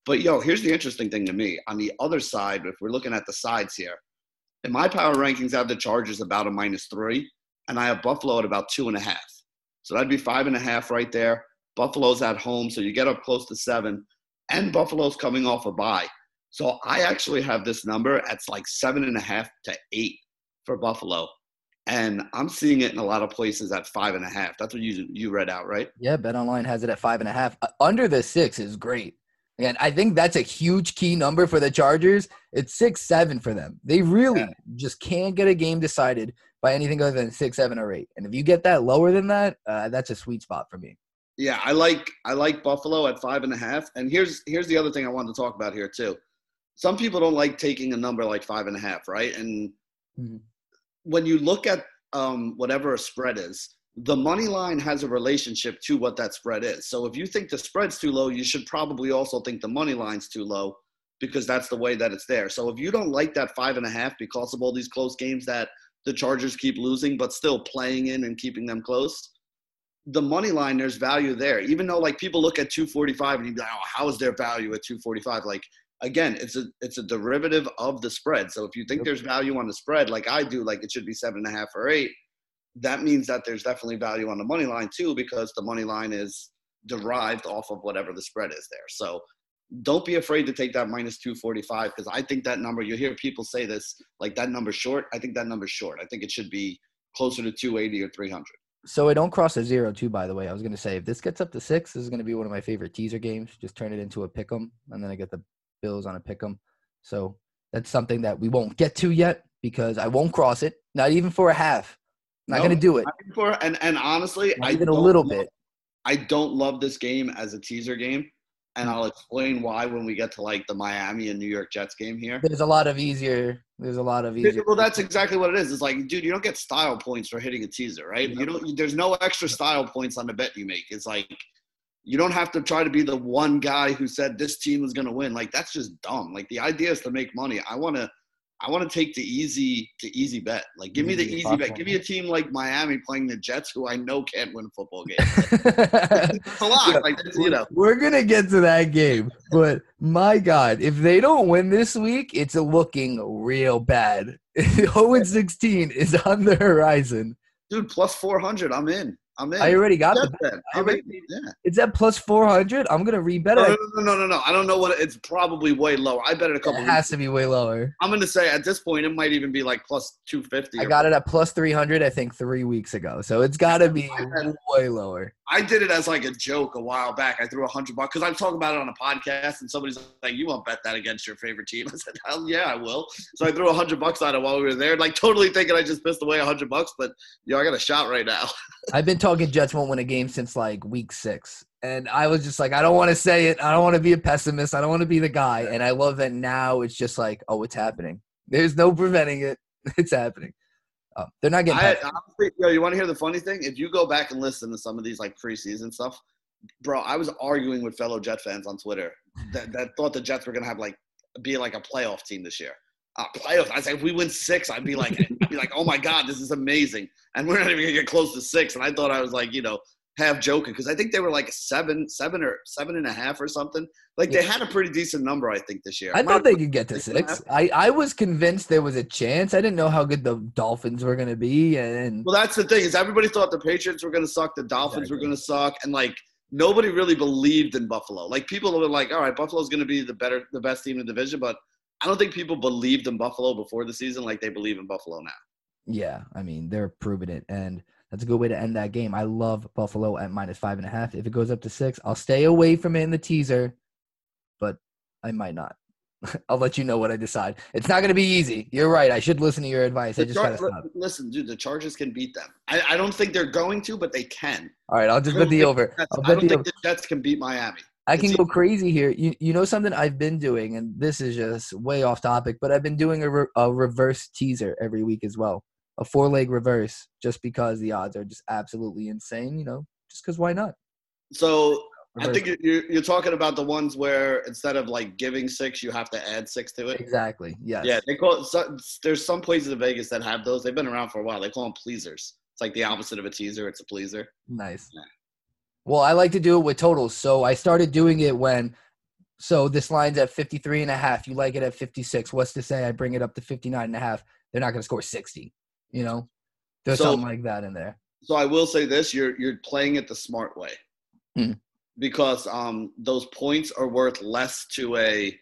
But yo, here's the interesting thing to me. On the other side, if we're looking at the sides here, in my power rankings, I have the Chargers about a minus three, and I have Buffalo at about two and a half. So that'd be five and a half right there. Buffalo's at home, so you get up close to seven, and Buffalo's coming off a bye. So I actually have this number at like seven and a half to eight for Buffalo. And I'm seeing it in a lot of places at five and a half. That's what you you read out, right? Yeah, Bet Online has it at five and a half. Uh, Under the six is great. And I think that's a huge key number for the Chargers. It's six seven for them. They really Yeah. just can't get a game decided by anything other than six, seven, or eight. And if you get that lower than that, uh, that's a sweet spot for me. Yeah, I like I like Buffalo at five and a half. And here's here's the other thing I wanted to talk about here too. Some people don't like taking a number like five and a half, right? And Mhm. when you look at um, whatever a spread is, the money line has a relationship to what that spread is. So if you think the spread's too low, you should probably also think the money line's too low because that's the way that it's there. So if you don't like that five and a half because of all these close games that the Chargers keep losing, but still playing in and keeping them close, the money line, there's value there. Even though like people look at 245 and you be like, oh, how is there value at 245? Like again, it's a it's a derivative of the spread. So if you think there's value on the spread, like I do, like it should be seven and a half or eight, that means that there's definitely value on the money line too, because the money line is derived off of whatever the spread is there. So don't be afraid to take that minus 245 because I think that number, you hear people say this, like that number's short. I think that number's short. I think it should be closer to 280 or 300. So it don't cross a zero too. By the way, I was gonna say if this gets up to six, this is gonna be one of my favorite teaser games. Just turn it into a pick 'em, and then I get the Bills on a pick 'em. So that's something that we won't get to yet because I won't cross it, not even for a half. Not No, gonna do it, for- and, and honestly, not I even a little love- bit. I don't love this game as a teaser game. And. I'll explain why when we get to like the Miami and New York Jets game here. There's a lot of easier. There's a lot of easier. Well, that's exactly what it is. It's like, dude, you don't get style points for hitting a teaser, right? You don't. There's no extra style points on the bet you make. It's like you don't have to try to be the one guy who said this team was going to win. Like that's just dumb. Like the idea is to make money. I want to. I want to take the easy, the easy bet. Like, give me the Easy bet. Give me a team like Miami playing the Jets, who I know can't win a football games. It's a lot. Like, you know, We're gonna get to that game, but my God, if they don't win this week, it's looking real bad. 0 and 16 is on the horizon. dude, plus four hundred. I'm in. I'm in. I already got the. bet. I already-. Yeah. It's at plus 400. I'm gonna rebet No, it. no, no, no, no, no. I don't know what it, it's probably way lower. I bet it a It couple. has to be way lower. I'm going to say at this point it might even be like plus 250. I got it at plus 300. I think three weeks ago, so it's got to be way lower. I did it as like a joke a while back. I threw a hundred bucks because I'm talking about it on a podcast, and somebody's like, "You won't bet that against your favorite team." I said, "Hell yeah, I will." So I threw a hundred bucks on it while we were there, like totally thinking I just pissed away a hundred bucks. But yo, I got a shot right now. I've been talking Jets won't win a game since like week six. And I was just like, I don't want to say it. I don't want to be a pessimist. I don't want to be the guy. And I love that now it's just like, oh, it's happening. There's no preventing it. It's happening. Uh, they're not getting I honestly, yo, you want to hear the funny thing? If you go back and listen to some of these like preseason stuff, bro, I was arguing with fellow Jet fans on Twitter that, that thought the Jets were gonna have like be like a playoff team this year. Uh, playoffs. I said if we win six, I'd be like, I'd be like, oh my god, this is amazing. And we're not even gonna get close to six. And I thought I was like, you know, half joking because I think they were like seven, seven or seven and a half or something. Like they had a pretty decent number, I think, this year. I thought they could get to six and a six. I, I was convinced there was a chance. I didn't know how good the Dolphins were going to be. And Well, that's the thing is everybody thought the Patriots were going to suck, the Dolphins were going to suck, and like nobody really believed in Buffalo. Like people were like, "All right, Buffalo's going to be the better, the best team in the division," but I don't think people believed in Buffalo before the season like they believe in Buffalo now. yeah, I mean, they're proving it. And that's a good way to end that game. I love Buffalo at minus five and a half. If it goes up to six, I'll stay away from it in the teaser, but I might not. I'll let you know what I decide. It's not going to be easy. You're right. I should listen to your advice. I The just got to stop. listen, dude, the Chargers can beat them. I, I don't think they're going to, but they can. All right, I'll just I bet the over. Jets- I don't think over. the Jets can beat Miami. I can go crazy here. You you know something I've been doing, and this is just way off topic, but I've been doing a, re- a reverse teaser every week as well, a four leg reverse, just because the odds are just absolutely insane. You know, just because why not? So I think you're- you're, you're talking about the ones where instead of like giving six, you have to add six to it. exactly. Yes. Yeah, they call it, so, there's some places in Vegas that have those. They've been around for a while. They call them pleasers. It's like the opposite of a teaser. It's a pleaser. Nice. Yeah. Well, I like to do it with totals. So I started doing it when so this line's at 53 and a half. You like it at 56. What's to say I bring it up to 59 and a half? They're not going to score 60, you know? There's So- something like that in there. So I will say this: you're you're playing it the smart way, Hmm. because um those points are worth less to a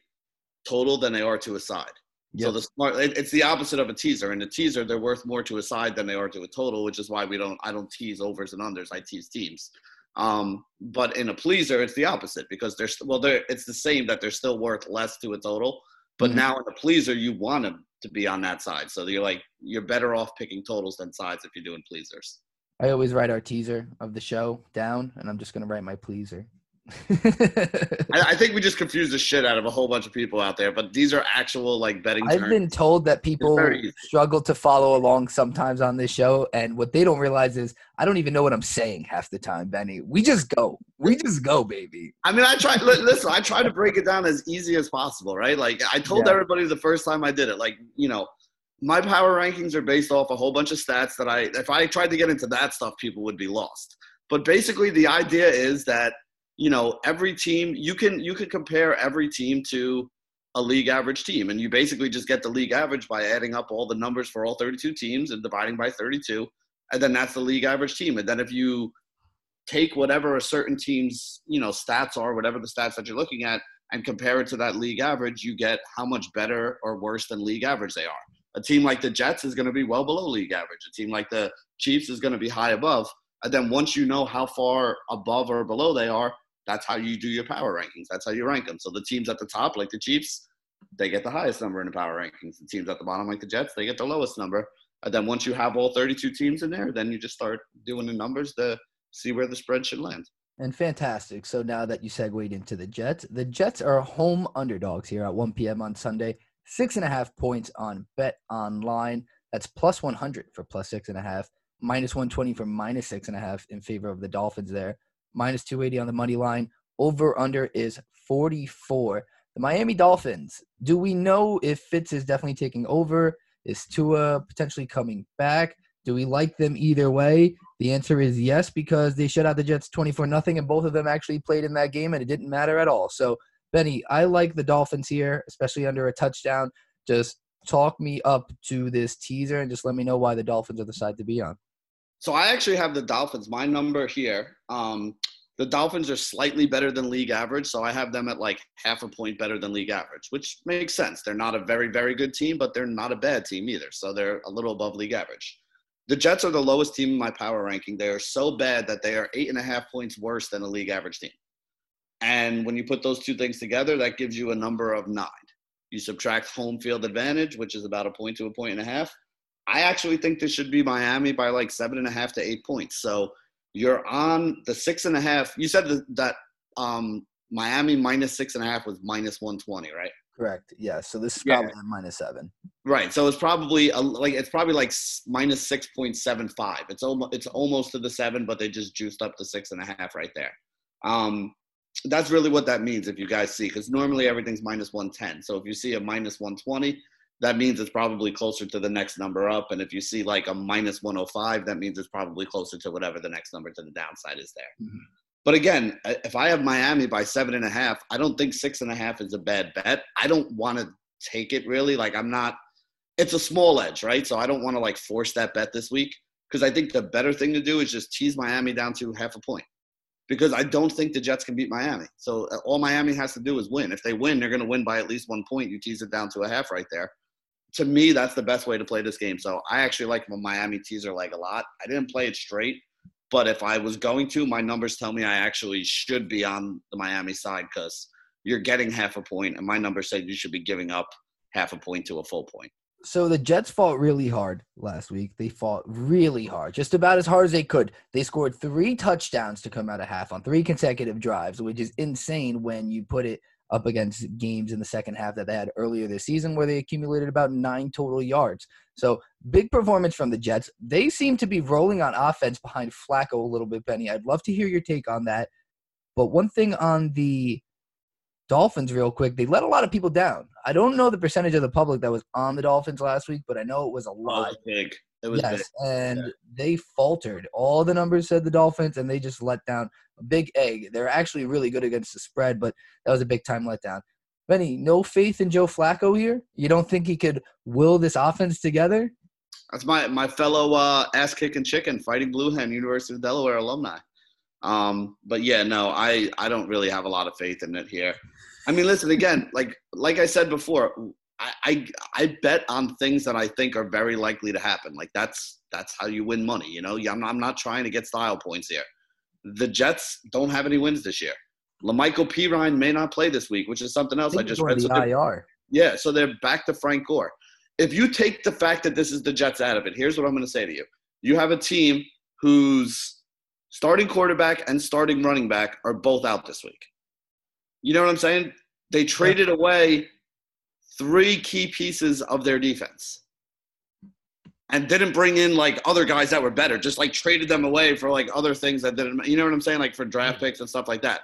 total than they are to a side. So the smart it, it's the opposite of a teaser. In a teaser, they're worth more to a side than they are to a total, which is why we don't I don't tease overs and unders. I tease teams. Um, but in a pleaser, it's the opposite because they're well, they're it's the same that they're still worth less to a total. But Mhm. now in a pleaser, you want them to be on that side. So you're like you're better off picking totals than sides if you're doing pleasers. I always write our teaser of the show down, and I'm just gonna write my pleaser. I, I think we just confused the shit out of a whole bunch of people out there, but these are actual like betting I've terms. been told that people struggle to follow along sometimes on this show, and what they don't realize is I don't even know what I'm saying half the time, Benny. We just go, we just go, baby. I mean, I try. Listen, I try to break it down as easy as possible, right? Like I told Yeah. everybody the first time I did it, like you know, my power rankings are based off a whole bunch of stats that I. If I tried to get into that stuff, people would be lost. But basically, the idea is that you know every team you can you can compare every team to a league average team, and you basically just get the league average by adding up all the numbers for all 32 teams and dividing by 32, and then that's the league average team. And then if you take whatever a certain team's you know stats are, whatever the stats that you're looking at, and compare it to that league average, you get how much better or worse than league average they are. A team like the Jets is going to be well below league average. A team like the Chiefs is going to be high above. And then once you know how far above or below they are, that's how you do your power rankings. That's how you rank them. So the teams at the top, like the Chiefs, they get the highest number in the power rankings. The teams at the bottom, like the Jets, they get the lowest number. And then once you have all 32 teams in there, then you just start doing the numbers to see where the spread should land. And fantastic. So now that you segued into the Jets, the Jets are home underdogs here at 1 p.m. on Sunday. Six and a half points on Bet Online. That's plus 100 for plus six and a half, minus 120 for minus six and a half in favor of the Dolphins there, minus 280 on the money line. Over under is 44. The Miami Dolphins. Do we know if Fitz is definitely taking over? Is Tua potentially coming back? Do we like them either way? The answer is yes, because they shut out the Jets 24 nothing, and both of them actually played in that game, and it didn't matter at all. So, Benny, I like the Dolphins here, especially under a touchdown. Just talk me up to this teaser and just let me know why the Dolphins are the side to be on. So I actually have the Dolphins. My number here. Um, the Dolphins are slightly better than league average, so I have them at like half a point better than league average, which makes sense. They're not a very, very good team, but they're not a bad team either. So they're a little above league average. The Jets are the lowest team in my power ranking. They are so bad that they are eight and a half points worse than a league average team. And when you put those two things together, that gives you a number of nine. You subtract home field advantage, which is about a point to a point and a half. I actually think this should be Miami by like seven and a half to eight points. So you're on the six and a half. You said that, that um, Miami minus six and a half was minus 120, right? Correct. Yeah. So this is probably yeah. minus seven. Right. So it's probably a, like it's probably like minus six point seven five. It's almost it's almost to the seven, but they just juiced up to six and a half right there. Um, that's really what that means if you guys see, because normally everything's minus one ten. So if you see a minus one twenty, that means it's probably closer to the next number up. And if you see like a minus 105, that means it's probably closer to whatever the next number to the downside is there. Mm-hmm. But again, if I have Miami by seven and a half, I don't think six and a half is a bad bet. I don't want to take it really. Like I'm not. It's a small edge, right? So I don't want to like force that bet this week because I think the better thing to do is just tease Miami down to half a point because I don't think the Jets can beat Miami. So uh, all Miami has to do is win. If they win, they're going to win by at least one point. You tease it down to a half right there. To me, that's the best way to play this game. So I actually like my Miami teaser leg a lot. I didn't play it straight but if I was going to, my numbers tell me I actually should be on the Miami side because you're getting half a point, and my numbers say you should be giving up half a point to a full point. So the Jets fought really hard last week. They fought really hard, just about as hard as they could. They scored three touchdowns to come out of half on three consecutive drives, which is insane when you put it up against games in the second half that they had earlier this season where they accumulated about nine total yards. So big performance from the Jets. They seem to be rolling on offense behind Flacco a little bit, Benny. I'd love to hear your take on that. But one thing on the Dolphins, real quick, they let a lot of people down. I don't know the percentage of the public that was on the Dolphins last week, but I know it was a lot. Oh, big. Yes, big. and yeah. they faltered. All the numbers said the Dolphins, and they just let down a big egg. They're actually really good against the spread, but that was a big time letdown. Benny, no faith in Joe Flacco here? You don't think he could will this offense together? That's my my fellow uh, ass kicking chicken, fighting blue hen, University of Delaware alumni. Um, but yeah, no, I I don't really have a lot of faith in it here. I mean, listen again, like like I said before, I, I, I bet on things that I think are very likely to happen. Like that's that's how you win money. You know, I'm not, I'm not trying to get style points here. The Jets don't have any wins this year. La'Mical Perine may not play this week, which is something else I, I just read. So IR. Yeah, so they're back to Frank Gore. If you take the fact that this is the Jets out of it, here's what I'm going to say to you: You have a team whose starting quarterback and starting running back are both out this week. You know what I'm saying? They traded away three key pieces of their defense and didn't bring in like other guys that were better, just like traded them away for like other things that didn't, you know what I'm saying? Like for draft picks and stuff like that.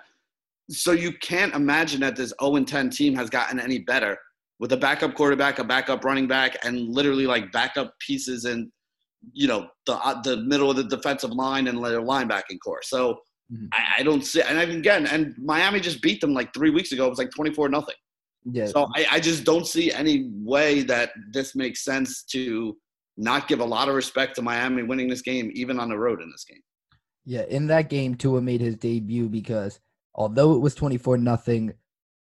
So you can't imagine that this 0 10 team has gotten any better with a backup quarterback, a backup running back, and literally like backup pieces in, you know, the uh, the middle of the defensive line and their linebacking corps. So mm-hmm. I, I, don't see, and again, and Miami just beat them like three weeks ago. It was like 24 nothing. Yeah. So I, I just don't see any way that this makes sense to not give a lot of respect to Miami winning this game, even on the road in this game. Yeah, in that game, Tua made his debut because although it was 24 nothing,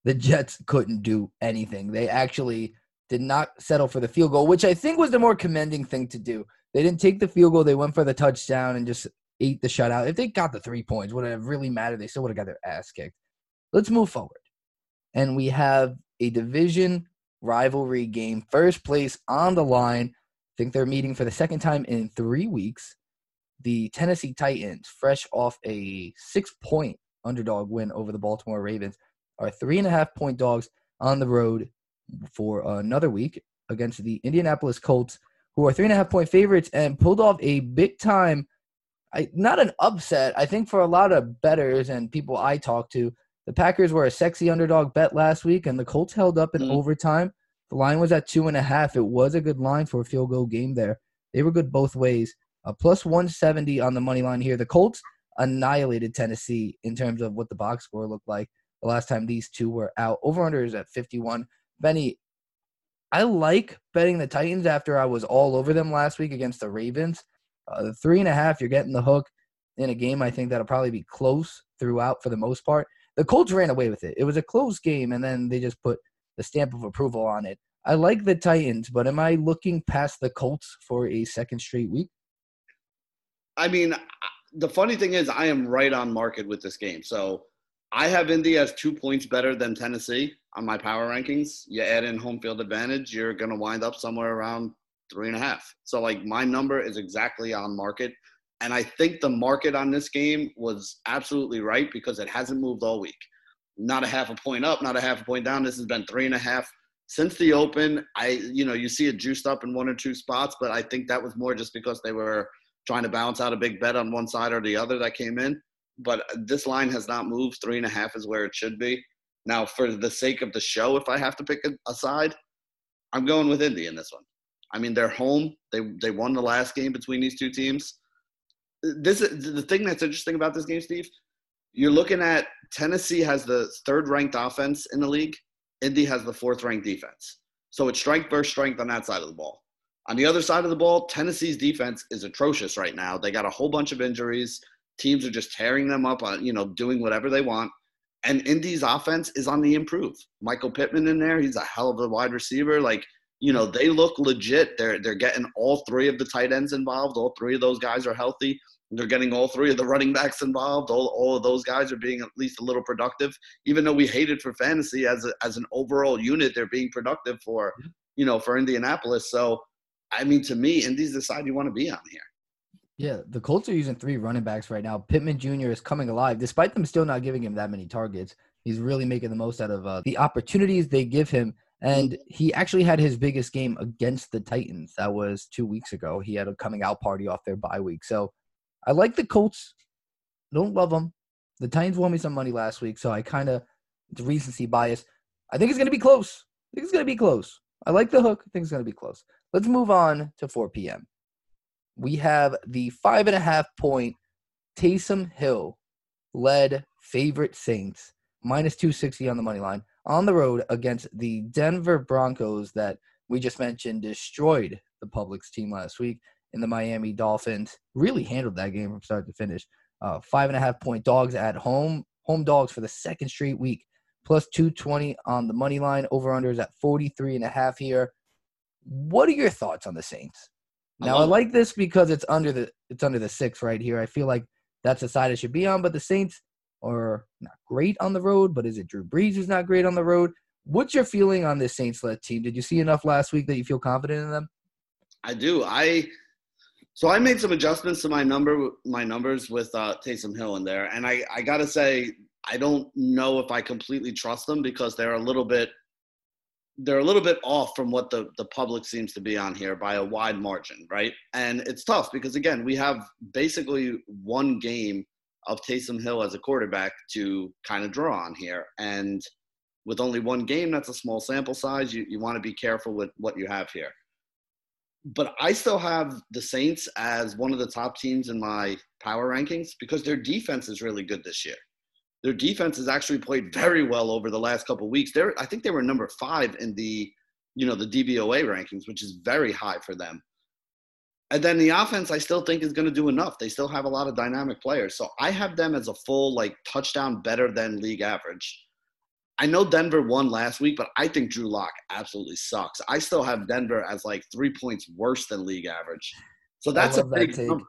the Jets couldn't do anything. They actually did not settle for the field goal, which I think was the more commending thing to do. They didn't take the field goal, they went for the touchdown and just ate the shutout. If they got the three points, would it have really mattered? They still would have got their ass kicked. Let's move forward. And we have a division rivalry game, first place on the line. I think they're meeting for the second time in three weeks. The Tennessee Titans, fresh off a six point underdog win over the Baltimore Ravens, are three and a half point dogs on the road for another week against the Indianapolis Colts, who are three and a half point favorites and pulled off a big time, not an upset. I think for a lot of betters and people I talk to, the Packers were a sexy underdog bet last week, and the Colts held up in mm. overtime. The line was at two and a half. It was a good line for a field goal game there. They were good both ways. Uh, plus 170 on the money line here. The Colts annihilated Tennessee in terms of what the box score looked like the last time these two were out. Over under is at 51. Benny, I like betting the Titans after I was all over them last week against the Ravens. Uh, the three and a half, you're getting the hook in a game. I think that'll probably be close throughout for the most part. The Colts ran away with it. It was a close game, and then they just put the stamp of approval on it. I like the Titans, but am I looking past the Colts for a second straight week? I mean, the funny thing is, I am right on market with this game. So I have Indy as two points better than Tennessee on my power rankings. You add in home field advantage, you're going to wind up somewhere around three and a half. So, like, my number is exactly on market. And I think the market on this game was absolutely right because it hasn't moved all week. Not a half a point up, not a half a point down. This has been three and a half since the open. I, you know, you see it juiced up in one or two spots, but I think that was more just because they were trying to balance out a big bet on one side or the other that came in. But this line has not moved. Three and a half is where it should be. Now, for the sake of the show, if I have to pick a, side, I'm going with Indy in this one. I mean, they're home. They they won the last game between these two teams. This is the thing that's interesting about this game, Steve. You're looking at Tennessee has the third ranked offense in the league. Indy has the fourth ranked defense. So it's strength versus strength on that side of the ball. On the other side of the ball, Tennessee's defense is atrocious right now. They got a whole bunch of injuries. Teams are just tearing them up on, you know, doing whatever they want. And Indy's offense is on the improve. Michael Pittman in there, he's a hell of a wide receiver. Like, you know, they look legit. They're they're getting all three of the tight ends involved. All three of those guys are healthy. They're getting all three of the running backs involved. All, all of those guys are being at least a little productive. Even though we hated for fantasy as a, as an overall unit, they're being productive for you know for Indianapolis. So I mean, to me, Indy's the side you want to be on here. Yeah, the Colts are using three running backs right now. Pittman Jr. is coming alive, despite them still not giving him that many targets. He's really making the most out of uh, the opportunities they give him. And he actually had his biggest game against the Titans. That was two weeks ago. He had a coming out party off their bye week. So I like the Colts. Don't love them. The Titans won me some money last week, so I kind of it's recency bias. I think it's going to be close. I think it's going to be close. I like the hook. I think it's going to be close. Let's move on to 4 p.m. We have the five and a half point Taysom Hill led favorite Saints minus 260 on the money line on the road against the Denver Broncos that we just mentioned destroyed the Publix team last week in the Miami Dolphins. Really handled that game from start to finish. Uh, five and a half point dogs at home, home dogs for the second straight week, plus 220 on the money line. Over unders at 43 and a half here. What are your thoughts on the Saints? Now I, I like this because it's under the it's under the six right here. I feel like that's the side it should be on, but the Saints are not great on the road. But is it Drew Brees who's not great on the road? What's your feeling on this Saints led team? Did you see enough last week that you feel confident in them? I do. I so I made some adjustments to my number my numbers with uh, Taysom Hill in there, and I I gotta say I don't know if I completely trust them because they're a little bit they're a little bit off from what the, the public seems to be on here by a wide margin, right? And it's tough because again, we have basically one game of Taysom Hill as a quarterback to kind of draw on here. And with only one game, that's a small sample size. You, you want to be careful with what you have here. But I still have the Saints as one of the top teams in my power rankings because their defense is really good this year their defense has actually played very well over the last couple weeks. They're, I think they were number five in the, you know, the DVOA rankings, which is very high for them. And then the offense, I still think is going to do enough. They still have a lot of dynamic players. So I have them as a full like touchdown better than league average. I know Denver won last week, but I think Drew Lock absolutely sucks. I still have Denver as like three points worse than league average. So that's a big that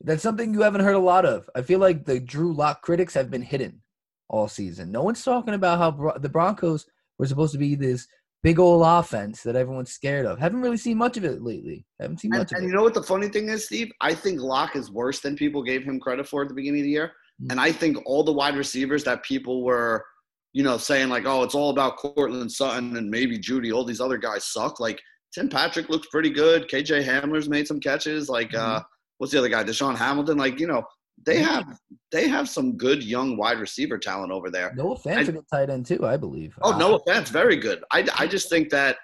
That's something you haven't heard a lot of. I feel like the Drew Lock critics have been hidden all season. No one's talking about how the Broncos were supposed to be this big old offense that everyone's scared of. Haven't really seen much of it lately. Haven't seen much and, of and it. And you know what the funny thing is, Steve? I think Lock is worse than people gave him credit for at the beginning of the year. Mm-hmm. And I think all the wide receivers that people were, you know, saying like, oh, it's all about Courtland Sutton and maybe Jeudy, all these other guys suck. Like Tim Patrick looks pretty good. KJ Hamler's made some catches. Like, mm-hmm. uh, what's the other guy? DaeSean Hamilton. Like, you know, they have they have some good young wide receiver talent over there. Noah Fant, a good tight end too, I believe. Oh, Noah Fant, very good. I, I just think that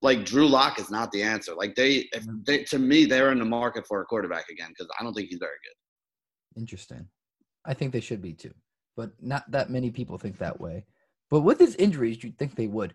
like Drew Lock is not the answer. Like they, if mm-hmm. they to me, they're in the market for a quarterback again because I don't think he's very good. Interesting. I think they should be too, but not that many people think that way. But with his injuries, you'd think they would.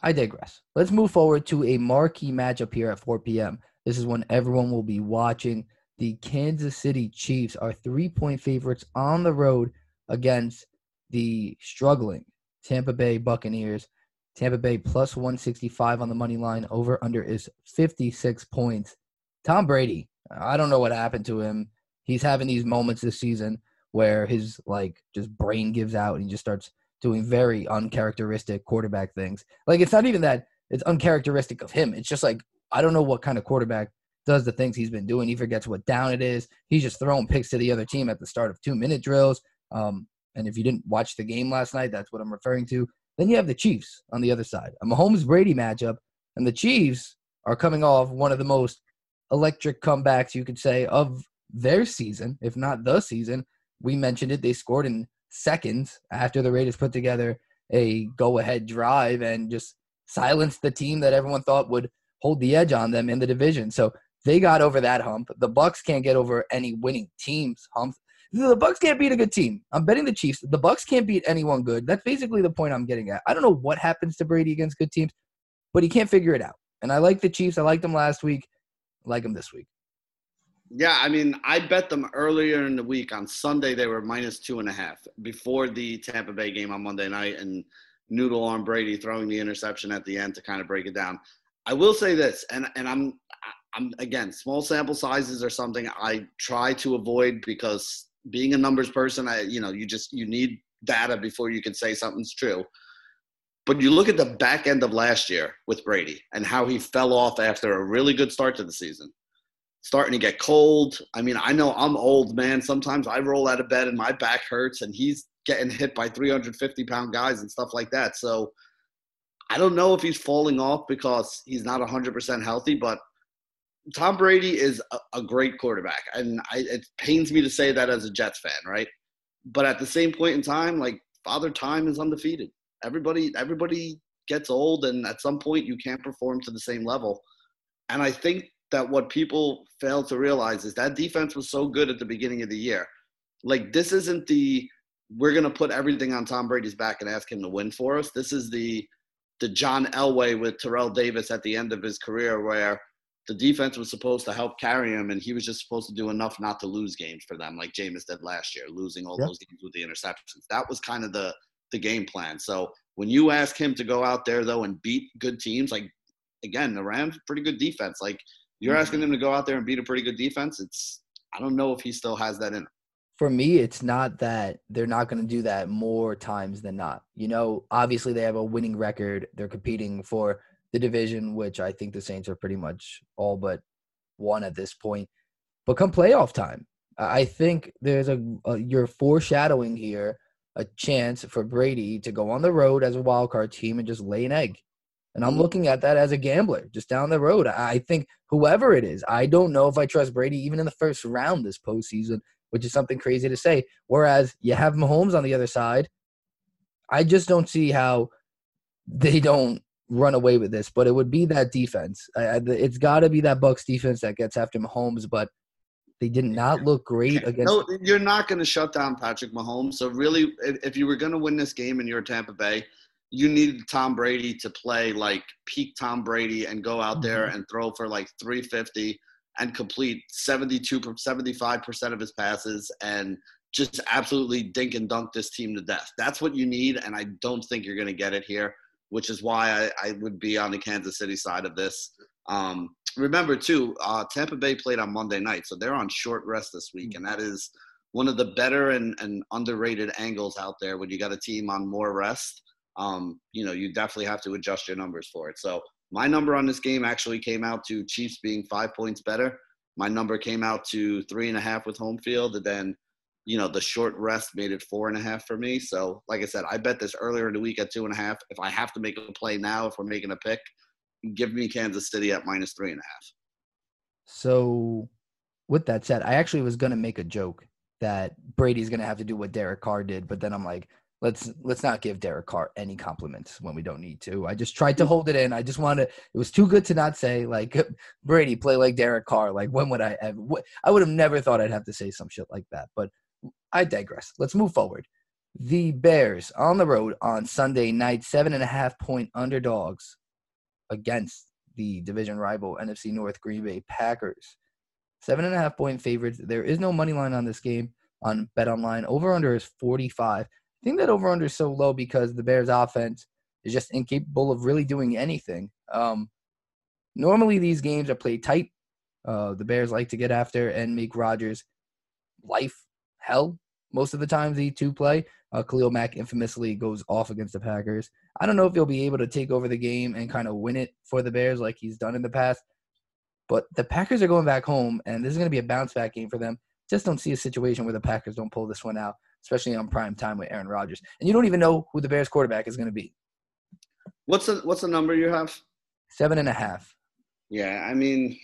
I digress. Let's move forward to a marquee matchup here at 4 p.m. This is when everyone will be watching. The Kansas City Chiefs are three point favorites on the road against the struggling Tampa Bay Buccaneers. Tampa Bay plus 165 on the money line. Over under is 56 points. Tom Brady, I don't know what happened to him. He's having these moments this season where his like just brain gives out and he just starts doing very uncharacteristic quarterback things. Like it's not even that it's uncharacteristic of him. It's just like I don't know what kind of quarterback does the things he's been doing. He forgets what down it is. He's just throwing picks to the other team at the start of two minute drills. Um, and if you didn't watch the game last night, that's what I'm referring to. Then you have the Chiefs on the other side, a Mahomes Brady matchup, and the Chiefs are coming off one of the most electric comebacks you could say of their season, if not the season. We mentioned it; they scored in seconds after the Raiders put together a go-ahead drive and just silenced the team that everyone thought would hold the edge on them in the division. So they got over that hump. The Bucks can't get over any winning teams hump. The Bucks can't beat a good team. I'm betting the Chiefs. The Bucks can't beat anyone good. That's basically the point I'm getting at. I don't know what happens to Brady against good teams, but he can't figure it out. And I like the Chiefs. I liked them last week. I like them this week. Yeah, I mean, I bet them earlier in the week on Sunday. They were minus two and a half before the Tampa Bay game on Monday night, and noodle on Brady throwing the interception at the end to kind of break it down. I will say this, and and I'm I'm again small sample sizes are something I try to avoid because being a numbers person, I you know you just you need data before you can say something's true. But you look at the back end of last year with Brady and how he fell off after a really good start to the season. Starting to get cold. I mean, I know I'm old, man. Sometimes I roll out of bed and my back hurts, and he's getting hit by 350 pound guys and stuff like that. So I don't know if he's falling off because he's not 100% healthy, but Tom Brady is a, a great quarterback, and I, it pains me to say that as a Jets fan, right? But at the same point in time, like Father Time is undefeated. Everybody, everybody gets old, and at some point, you can't perform to the same level. And I think that what people fail to realize is that defense was so good at the beginning of the year. Like this isn't the we're going to put everything on Tom Brady's back and ask him to win for us. This is the the John Elway with Terrell Davis at the end of his career, where the defense was supposed to help carry him, and he was just supposed to do enough not to lose games for them, like Jameis did last year, losing all yep. those games with the interceptions. That was kind of the the game plan. So when you ask him to go out there though and beat good teams, like again, the Rams pretty good defense. Like you're asking him to go out there and beat a pretty good defense. It's I don't know if he still has that in. For me, it's not that they're not going to do that more times than not. You know, obviously they have a winning record. They're competing for the division, which I think the Saints are pretty much all but one at this point. But come playoff time, I think there's a, a you're foreshadowing here a chance for Brady to go on the road as a wild card team and just lay an egg. And I'm looking at that as a gambler just down the road. I think whoever it is, I don't know if I trust Brady even in the first round this postseason, which is something crazy to say. Whereas you have Mahomes on the other side, I just don't see how they don't run away with this, but it would be that defense. It's got to be that Bucks defense that gets after Mahomes, but they did not look great against. No, you're not going to shut down Patrick Mahomes. So really, if, if you were going to win this game and you're Tampa Bay, you needed Tom Brady to play like peak Tom Brady and go out there mm-hmm. and throw for like 350 and complete 72, 75% of his passes and just absolutely dink and dunk this team to death. That's what you need, and I don't think you're going to get it here, which is why I, I, would be on the Kansas City side of this. Um, remember, too, uh, Tampa Bay played on Monday night, so they're on short rest this week, and that is one of the better and, and underrated angles out there when you got a team on more rest. Um, you know, you definitely have to adjust your numbers for it. So my number on this game actually came out to Chiefs being five points better. My number came out to three and a half with home field, and then you know, the short rest made it four and a half for me. So, like I said, I bet this earlier in the week at two and a half. If I have to make a play now, if we're making a pick, give me Kansas City at minus three and a half. So, with that said, I actually was going to make a joke that Brady's going to have to do what Derek Carr did, but then I'm like, let's let's not give Derek Carr any compliments when we don't need to. I just tried to mm. hold it in. I just wanted it was too good to not say like Brady play like Derek Carr. Like when would I ever? I would have never thought I'd have to say some shit like that. But I digress. Let's move forward. The Bears on the road on Sunday night, seven and a half point underdogs against the division rival NFC North Green Bay Packers. Seven and a half point favorites. There is no money line on this game on Bet Online. Over under is 45. I think that over under is so low because the Bears offense is just incapable of really doing anything. Um, normally, these games are played tight. Uh, the Bears like to get after and make Rodgers life hell most of the times the two play. Uh, Khalil Mack infamously goes off against the Packers. I don't know if he'll be able to take over the game and kind of win it for the Bears like he's done in the past. But the Packers are going back home, and this is going to be a bounce back game for them. Just don't see a situation where the Packers don't pull this one out, especially on prime time with Aaron Rodgers. And you don't even know who the Bears quarterback is going to be. What's the what's the number you have? Seven and a half. Yeah, I mean,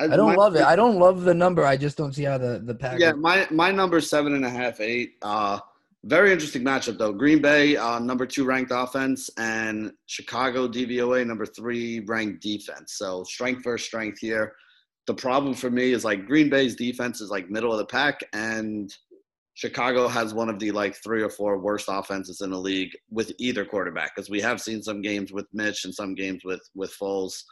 I, don't my, love it. I don't love the number. I just don't see how the the Packers. Yeah, my my number seven and a half, eight. Uh, very interesting matchup though. Green Bay, uh, number two ranked offense, and Chicago DVOA, number three ranked defense. So strength versus strength here. The problem for me is like Green Bay's defense is like middle of the pack, and Chicago has one of the like three or four worst offenses in the league with either quarterback. Because we have seen some games with Mitch and some games with with Foles.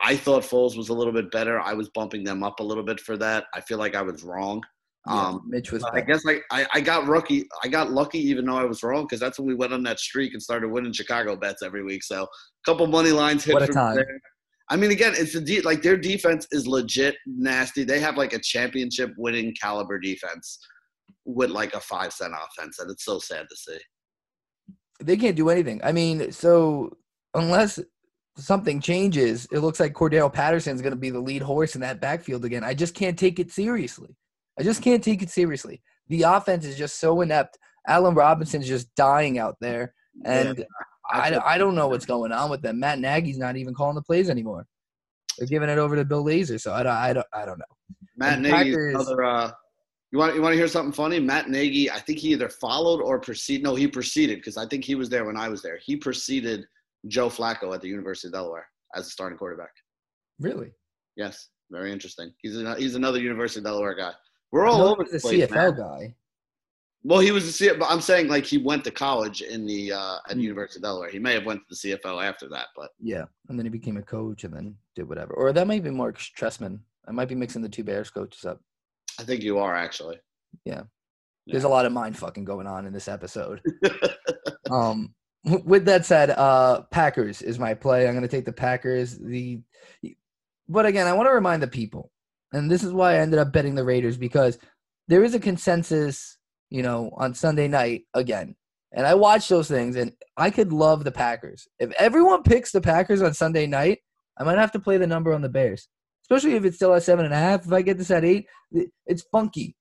I thought Foles was a little bit better. I was bumping them up a little bit for that. I feel like I was wrong. Yeah, um, Mitch was. I guess I, I, I got rookie. I got lucky, even though I was wrong, because that's when we went on that streak and started winning Chicago bets every week. So a couple money lines hit. What a time! There. I mean, again, it's the de- like their defense is legit nasty. They have like a championship winning caliber defense with like a five cent offense, and it's so sad to see. They can't do anything. I mean, so unless something changes, it looks like Cordarrelle Patterson's going to be the lead horse in that backfield again. I just can't take it seriously. I just can't take it seriously. The offense is just so inept. Allen Robinson's just dying out there, and yeah, I, I don't know what's going on with them. Matt Nagy's not even calling the plays anymore. They're giving it over to Bill Lazor, so I don't, I don't, I don't know. Matt Nagy, another. Uh, you want you want to hear something funny? Matt Nagy, I think he either followed or preceded. No, he preceded because I think he was there when I was there. He preceded Joe Flacco at the University of Delaware as a starting quarterback. Really? Yes. Very interesting. He's a, he's another University of Delaware guy. We're all over the place, CFL man. guy. Well, he was a CFL, but I'm saying like he went to college in the uh, at mm. University of Delaware. He may have went to the CFL after that, but yeah, and then he became a coach and then did whatever. Or that might be Marc Trestman. I might be mixing the two Bears coaches up. I think you are actually. Yeah. yeah. There's a lot of mind fucking going on in this episode. um, with that said, uh, Packers is my play. I'm going to take the Packers. The, but again, I want to remind the people, and this is why I ended up betting the Raiders because there is a consensus, you know, on Sunday night again. And I watch those things, and I could love the Packers. If everyone picks the Packers on Sunday night, I might have to play the number on the Bears, especially if it's still at seven and a half. If I get this at eight, it's funky.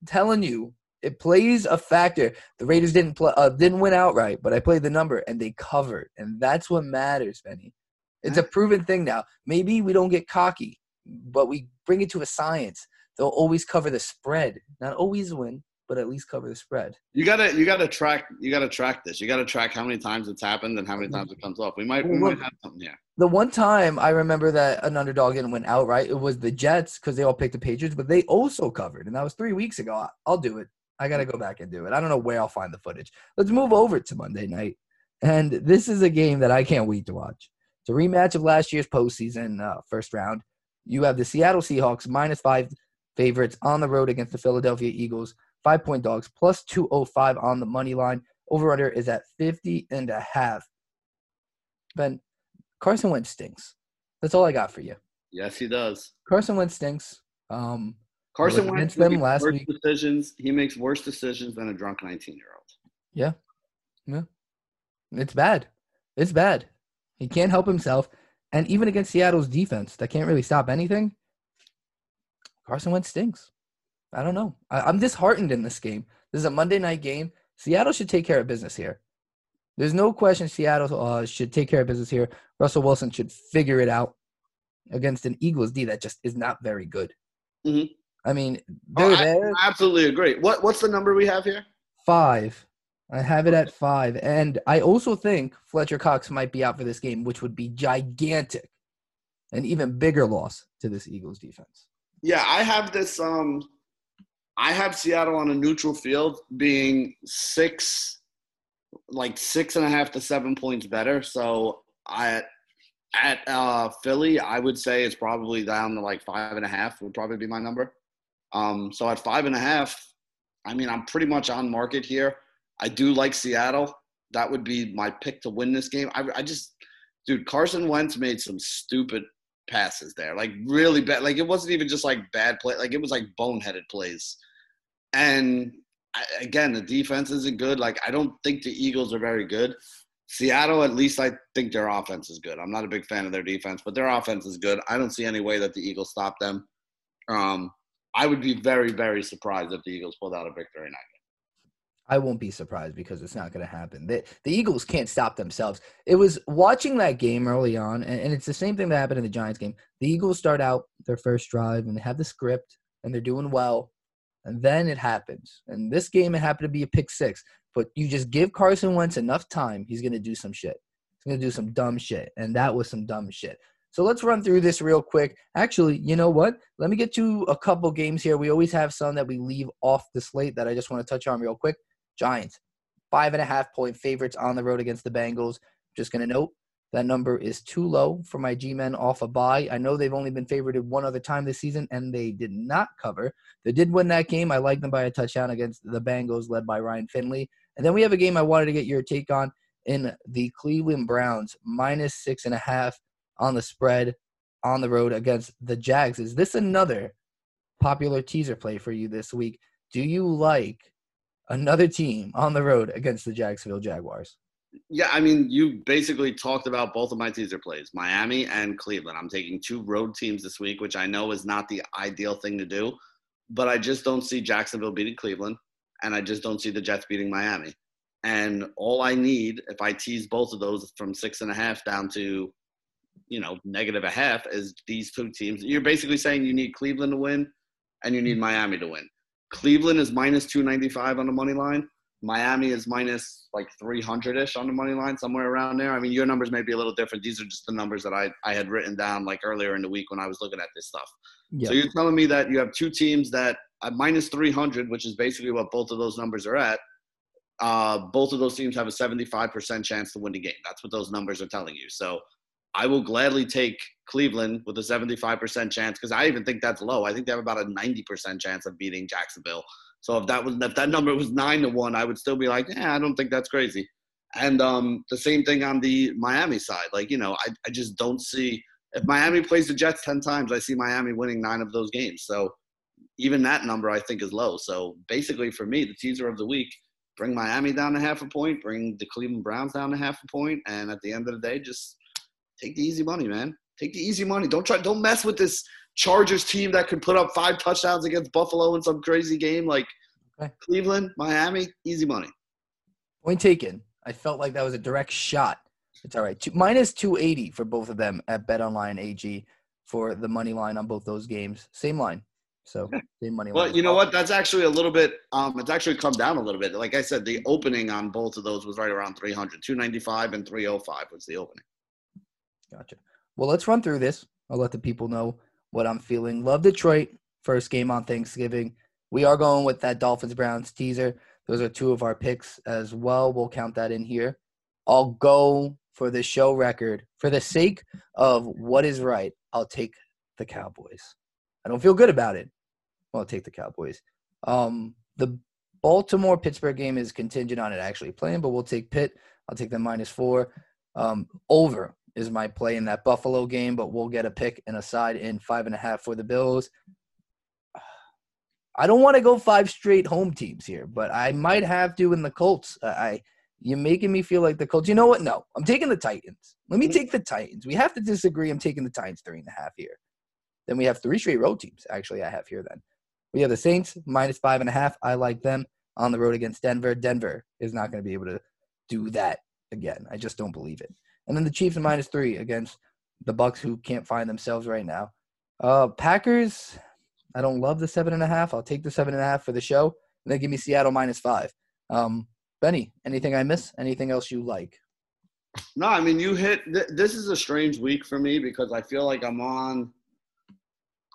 I'm telling you, it plays a factor. The Raiders didn't play, uh, didn't win outright, but I played the number and they covered, and that's what matters, Benny. It's a proven thing now. Maybe we don't get cocky, but we bring it to a science. They'll always cover the spread, not always win, but at least cover the spread. You gotta you gotta track you gotta track this. You gotta track how many times it's happened and how many times it comes off. We might we might have something here. The one time I remember that an underdog didn't win outright, it was the Jets because they all picked the Patriots, but they also covered, and that was three weeks ago. I'll do it. I got to go back and do it. I don't know where I'll find the footage. Let's move over to Monday night. And this is a game that I can't wait to watch. It's a rematch of last year's postseason uh, first round. you have the Seattle Seahawks minus five favorites on the road against the Philadelphia Eagles, five point dogs, plus 205 on the money line. Over under is at 50 and a half. Ben, Carson Wentz stinks. That's all I got for you. Yes, he does. Carson Wentz stinks. Um, Carson Wentz them last worse week. decisions. He makes worse decisions than a drunk 19 year old. Yeah. Yeah. It's bad. It's bad. He can't help himself. And even against Seattle's defense, that can't really stop anything. Carson Wentz stinks. I don't know. I, I'm disheartened in this game. This is a Monday night game. Seattle should take care of business here. There's no question Seattle uh, should take care of business here. Russell Wilson should figure it out against an Eagles D that just is not very good. Mhm. I mean, Oh, they're I there. absolutely agree. What What's the number we have here? Five. I have it at five. And I also think Fletcher Cox might be out for this game, which would be gigantic. An even bigger loss to this Eagles defense. Yeah, I have this. Um, I have Seattle on a neutral field being six, like six and a half to seven points better. So I at uh, Philly, I would say it's probably down to like five and a half would probably be my number. Um, so at five and a half, I mean, I'm pretty much on market here. I do like Seattle. That would be my pick to win this game. I, I just, dude, Carson Wentz made some stupid passes there, like really bad. Like it wasn't even just like bad play. Like it was like boneheaded plays. And I, again, the defense isn't good. Like I don't think the Eagles are very good. Seattle, at least I think their offense is good. I'm not a big fan of their defense, but their offense is good. I don't see any way that the Eagles stop them. Um, I would be very, very surprised if the Eagles pulled out a victory night. I won't be surprised because it's not going to happen. The, the Eagles can't stop themselves. It was watching that game early on, and, and it's the same thing that happened in the Giants game. The Eagles start out their first drive and they have the script and they're doing well, and then it happens. And this game, it happened to be a pick six, but you just give Carson Wentz enough time, he's going to do some shit. He's going to do some dumb shit, and that was some dumb shit. So let's run through this real quick. Actually, you know what? Let me get to a couple games here. We always have some that we leave off the slate that I just want to touch on real quick. Giants, five and a half point favorites on the road against the Bengals. Just going to note that number is too low for my G men off a bye. I know they've only been favored one other time this season, and they did not cover. They did win that game. I like them by a touchdown against the Bengals, led by Ryan Finley. And then we have a game I wanted to get your take on in the Cleveland Browns, minus six and a half on the spread on the road against the Jags. Is this another popular teaser play for you this week? Do you like another team on the road against the Jacksonville Jaguars? Yeah, I mean, you basically talked about both of my teaser plays, Miami and Cleveland. I'm taking two road teams this week, which I know is not the ideal thing to do, but I just don't see Jacksonville beating Cleveland, and I just don't see the Jets beating Miami. And all I need, if I tease both of those from six and a half down to, you know, negative a half, is these two teams. You're basically saying you need Cleveland to win, and you need Miami to win. Cleveland is minus 295 on the money line. Miami is minus like 300 ish on the money line, somewhere around there. I mean, your numbers may be a little different. These are just the numbers that I, I had written down like earlier in the week when I was looking at this stuff. Yeah. So you're telling me that you have two teams that at minus 300, which is basically what both of those numbers are at. Uh, both of those teams have a 75% chance to win the game. That's what those numbers are telling you. So I will gladly take Cleveland with a 75% chance because I even think that's low. I think they have about a 90% chance of beating Jacksonville. So if that was if that number was nine to one, I would still be like, yeah, I don't think that's crazy. And um, the same thing on the Miami side. Like, you know, I, I just don't see if Miami plays the Jets ten times, I see Miami winning nine of those games. So even that number I think is low. So basically for me, the teaser of the week, bring Miami down to half a point, bring the Cleveland Browns down to half a point, and at the end of the day, just take the easy money, man. Take the easy money. Don't try don't mess with this Chargers team that could put up five touchdowns against Buffalo in some crazy game like Okay. Cleveland, Miami, easy money. Point taken. I felt like that was a direct shot. It's all right. Two, minus 280 for both of them at BetOnline AG for the money line on both those games. Same line. So same money line. Well, you know what? That's actually a little bit. Um, it's actually come down a little bit. Like I said, the opening on both of those was right around 300, 295 and 305 was the opening. Gotcha. Well, let's run through this. I'll let the people know what I'm feeling. Love Detroit. First game on Thanksgiving. We are going with that Dolphins Browns teaser. Those are two of our picks as well. We'll count that in here. I'll go for the show record. For the sake of what is right, I'll take the Cowboys. I don't feel good about it. Well, I'll take the Cowboys. Um, the Baltimore Pittsburgh game is contingent on it actually playing, but we'll take Pitt. I'll take them minus four. Um, over is my play in that Buffalo game, but we'll get a pick and a side in five and a half for the Bills. I don't want to go five straight home teams here, but I might have to in the Colts. I you're making me feel like the Colts. You know what? No, I'm taking the Titans. Let me mm-hmm. take the Titans. We have to disagree. I'm taking the Titans three and a half here. Then we have three straight road teams. Actually, I have here. Then we have the Saints minus five and a half. I like them on the road against Denver. Denver is not going to be able to do that again. I just don't believe it. And then the Chiefs minus three against the Bucs, who can't find themselves right now. Uh, Packers. I don't love the seven and a half. I'll take the seven and a half for the show. And then give me Seattle minus five. Um, Benny, anything I miss? Anything else you like? No, I mean you hit. Th- this is a strange week for me because I feel like I'm on.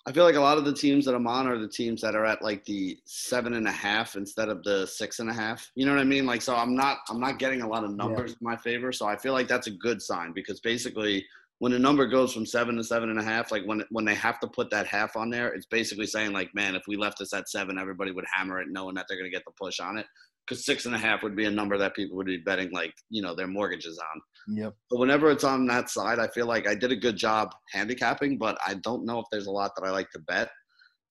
I feel like a lot of the teams that I'm on are the teams that are at like the seven and a half instead of the six and a half. You know what I mean? Like, so I'm not. I'm not getting a lot of numbers yeah. in my favor. So I feel like that's a good sign because basically when a number goes from seven to seven and a half, like when when they have to put that half on there, it's basically saying like, man, if we left this at seven, everybody would hammer it, knowing that they're going to get the push on it. Because six and a half would be a number that people would be betting like you know their mortgages on. Yep. But whenever it's on that side, I feel like I did a good job handicapping, but I don't know if there's a lot that I like to bet.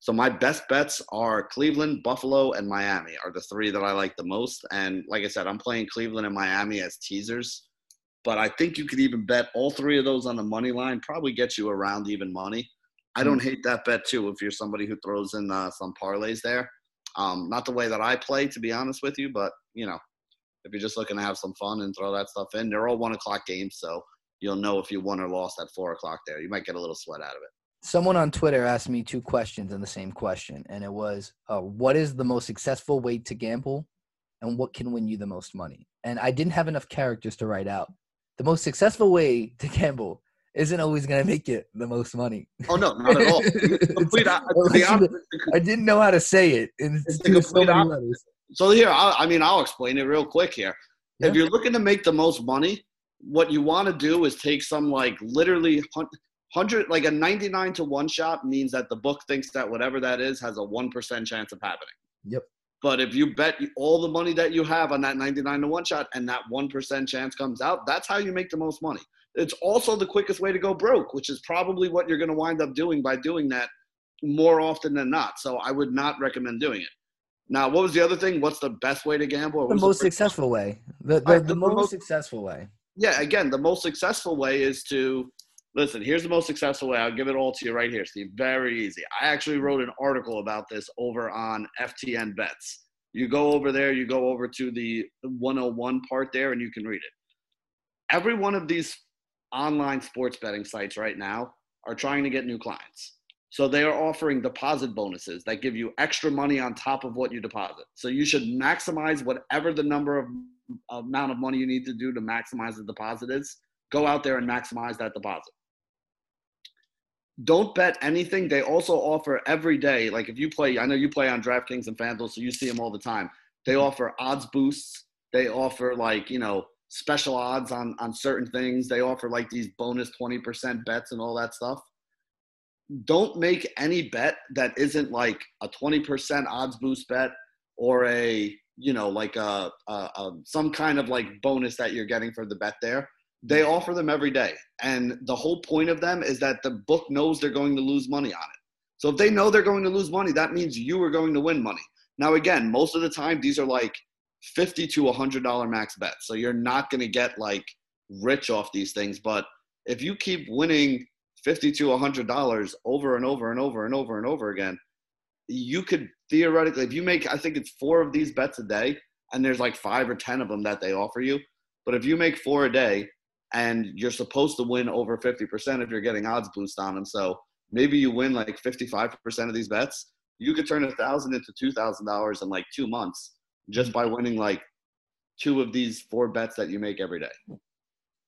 So my best bets are Cleveland, Buffalo, and Miami are the three that I like the most. And like I said, I'm playing Cleveland and Miami as teasers but I think you could even bet all three of those on the money line, probably get you around even money. I don't hate that bet too if you're somebody who throws in uh, some parlays there. Um, not the way that I play, to be honest with you, but you know, if you're just looking to have some fun and throw that stuff in, they're all one o'clock games, so you'll know if you won or lost at four o'clock there. You might get a little sweat out of it. Someone on Twitter asked me two questions in the same question, and it was, uh, "What is the most successful way to gamble, and what can win you the most money?" And I didn't have enough characters to write out the most successful way to gamble isn't always going to make it the most money. Oh no, not at all. complete, I didn't know how to say it. In so, so here, I, I, mean, I'll explain it real quick here. Yeah. If you're looking to make the most money, what you want to do is take some like literally hundred, like a 99 to one shot means that the book thinks that whatever that is has a one percent chance of happening. Yep. But if you bet all the money that you have on that 99 to 1 shot and that 1% chance comes out, that's how you make the most money. It's also the quickest way to go broke, which is probably what you're going to wind up doing by doing that more often than not. So I would not recommend doing it. Now, what was the other thing? What's the best way to gamble? The most the successful way. The, the, the, the most, most successful way. Yeah, again, the most successful way is to listen, here's the most successful way. I'll give it all to you right here, Steve. Very easy. I actually wrote an article about this over on FTN Bets. You go over there, you go over to the 101 part there, and you can read it. Every one of these online sports betting sites right now are trying to get new clients. So they are offering deposit bonuses that give you extra money on top of what you deposit. So you should maximize whatever the number of amount of money you need to do to maximize the deposit is. Go out there and maximize that deposit don't bet anything. They also offer every day. Like if you play, I know you play on DraftKings and FanDuel, so you see them all the time. They offer odds boosts. They offer like you know special odds on on certain things. They offer like these bonus twenty percent bets and all that stuff. Don't make any bet that isn't like a twenty percent odds boost bet or a you know like a, a, a some kind of like bonus that you're getting for the bet there they mm-hmm. offer them every day. And the whole point of them is that the book knows they're going to lose money on it. So if they know they're going to lose money, that means you are going to win money. Now, again, most of the time, these are like 50 to $100 max bets. So you're not going to get like rich off these things. But if you keep winning 50 to $100 over and over and over and over and over again, you could theoretically, if you make, I think it's four of these bets a day, and there's like five or 10 of them that they offer you. But if you make four a day, and you're supposed to win over 50% if you're getting odds boost on them. So maybe you win like 55% of these bets. You could turn a thousand into two thousand dollars in like two months just mm. by winning like two of these four bets that you make every day.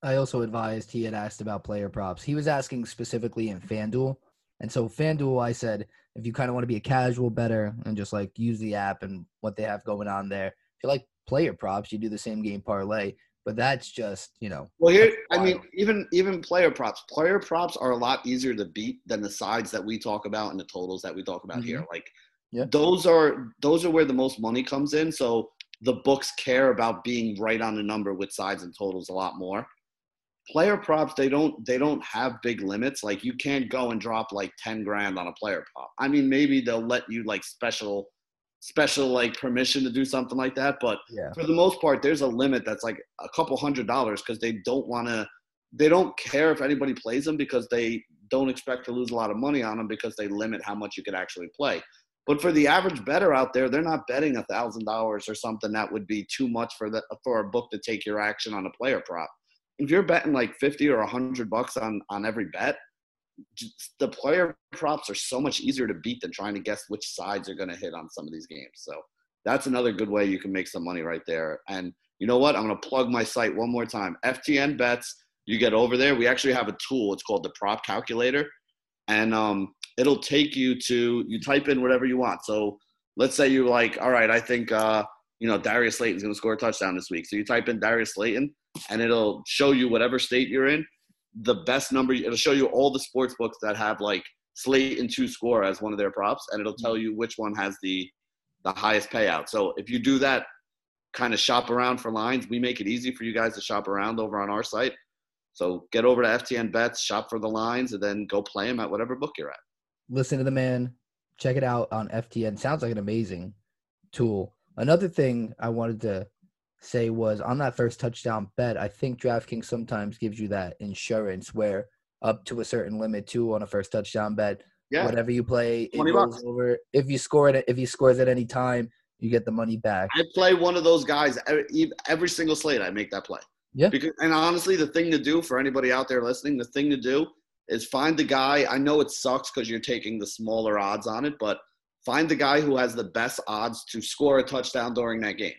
I also advised he had asked about player props. He was asking specifically in FanDuel. And so FanDuel, I said, if you kind of want to be a casual better and just like use the app and what they have going on there, if you like player props, you do the same game parlay. But that's just you know. Well, here, I mean, even even player props. Player props are a lot easier to beat than the sides that we talk about and the totals that we talk about here. Mm-hmm. Like, Yeah. those are those are where the most money comes in. So the books care about being right on the number with sides and totals a lot more. Player props, they don't they don't have big limits. Like you can't go and drop like ten grand on a player prop. I mean, maybe they'll let you like special special like permission to do something like that, but yeah, for the most part, there's a limit that's like a couple hundred dollars because they don't want to, they don't care if anybody plays them because they don't expect to lose a lot of money on them because they limit how much you could actually play. But for the average better out there, they're not betting a thousand dollars or something that would be too much for the for a book to take your action on a player prop. If you're betting like fifty or hundred bucks on on every bet, the player props are so much easier to beat than trying to guess which sides are going to hit on some of these games. So that's another good way you can make some money right there. And you know what? I'm going to plug my site one more time. FTN bets. You get over there. We actually have a tool. It's called the prop calculator, and um, it'll take you to you type in whatever you want. So let's say you're like, all right, I think uh, you know Darius Slayton's going to score a touchdown this week. So you type in Darius Slayton, and it'll show you whatever state you're in, the best number. It'll show you all the sports books that have like Slayton to score as one of their props, and it'll tell you which one has the the highest payout. So if you do that, kind of shop around for lines, we make it easy for you guys to shop around over on our site. So get over to FTN Bets, shop for the lines, and then go play them at whatever book you're at. Listen to the man. Check it out on FTN. Sounds like an amazing tool. Another thing I wanted to say was on that first touchdown bet, I think DraftKings sometimes gives you that insurance where up to a certain limit too on a first touchdown bet. Yeah, Whatever you play, it 20 rolls bucks. over. If you score it, if he scores at any time, you get the money back. I play one of those guys every, every single slate. I make that play. Yeah. Because and honestly, the thing to do for anybody out there listening, the thing to do is find the guy. I know it sucks because you're taking the smaller odds on it, but find the guy who has the best odds to score a touchdown during that game.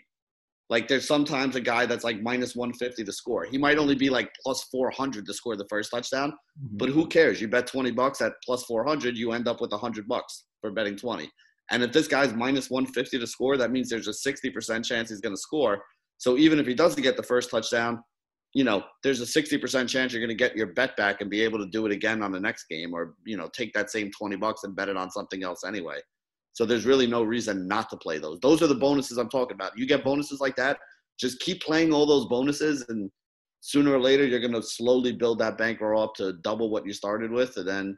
Like there's sometimes a guy that's like minus 150 to score. He might only be like plus 400 to score the first touchdown, mm-hmm. but who cares? You bet 20 bucks at plus 400, you end up with 100 bucks for betting 20. And if this guy's minus 150 to score, that means there's a 60% chance he's going to score. So even if he doesn't get the first touchdown, you know, there's a 60% chance you're going to get your bet back and be able to do it again on the next game or, you know, take that same 20 bucks and bet it on something else anyway. So there's really no reason not to play those. Those are the bonuses I'm talking about. You get bonuses like that, just keep playing all those bonuses and sooner or later you're going to slowly build that bankroll up to double what you started with and then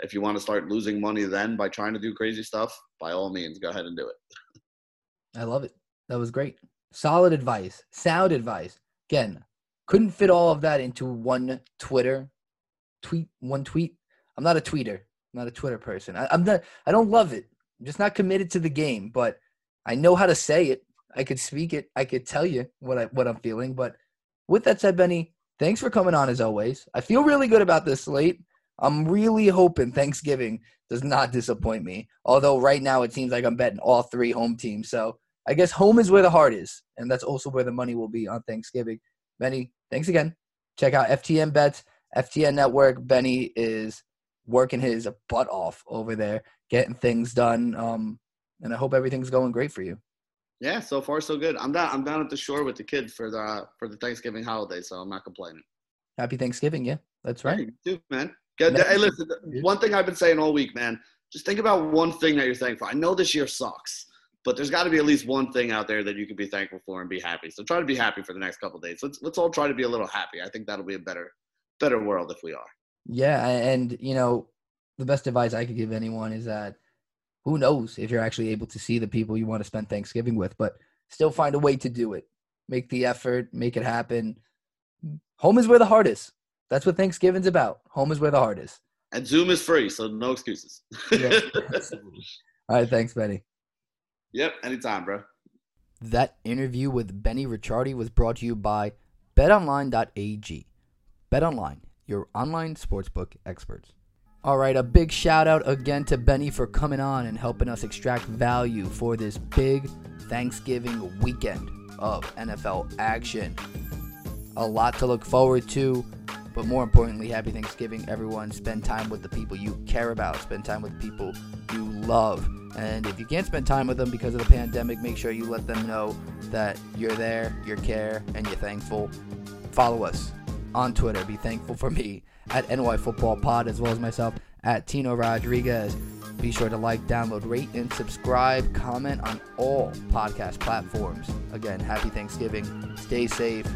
if you want to start losing money then by trying to do crazy stuff, by all means, go ahead and do it. I love it. That was great. Solid advice. Sound advice. Again, couldn't fit all of that into one Twitter tweet. One tweet. I'm not a tweeter. I'm not a Twitter person. I, I'm not. I don't love it. I'm just not committed to the game. But I know how to say it. I could speak it. I could tell you what I what I'm feeling. But with that said, Benny, thanks for coming on as always. I feel really good about this slate. I'm really hoping Thanksgiving does not disappoint me. Although right now it seems like I'm betting all three home teams. So I guess home is where the heart is, and that's also where the money will be on Thanksgiving. Benny, thanks again. Check out FTN Bets, FTN Network. Benny is working his butt off over there, getting things done. Um, and I hope everything's going great for you. Yeah, so far so good. I'm down I'm down at the shore with the kids for the for the Thanksgiving holiday, so I'm not complaining. Happy Thanksgiving, yeah, that's right. You too, man. Good. Man. Hey, listen, one thing I've been saying all week, man, just think about one thing that you're thankful. I know this year sucks, but there's got to be at least one thing out there that you can be thankful for and be happy. So try to be happy for the next couple days. Let's let's all try to be a little happy. I think that'll be a better better world if we are. Yeah, and you know, the best advice I could give anyone is that who knows if you're actually able to see the people you want to spend Thanksgiving with, but still find a way to do it. Make the effort, make it happen. Home is where the heart is. That's what Thanksgiving's about. Home is where the heart is. And Zoom is free, so no excuses. Yeah. All right, thanks, Benny. Yep, anytime, bro. That interview with Benny Ricciardi was brought to you by betonline.ag. BetOnline, your online sportsbook experts. All right, a big shout out again to Benny for coming on and helping us extract value for this big Thanksgiving weekend of NFL action. A lot to look forward to. But more importantly, happy Thanksgiving, everyone. Spend time with the people you care about. Spend time with people you love. And if you can't spend time with them because of the pandemic, make sure you let them know that you're there, you care, and you're thankful. Follow us on Twitter. Be thankful for me at NY Football Pod, as well as myself at Tino Rodriguez. Be sure to like, download, rate, and subscribe. Comment on all podcast platforms. Again, happy Thanksgiving. Stay safe.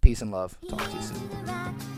Peace and love. Talk to you soon.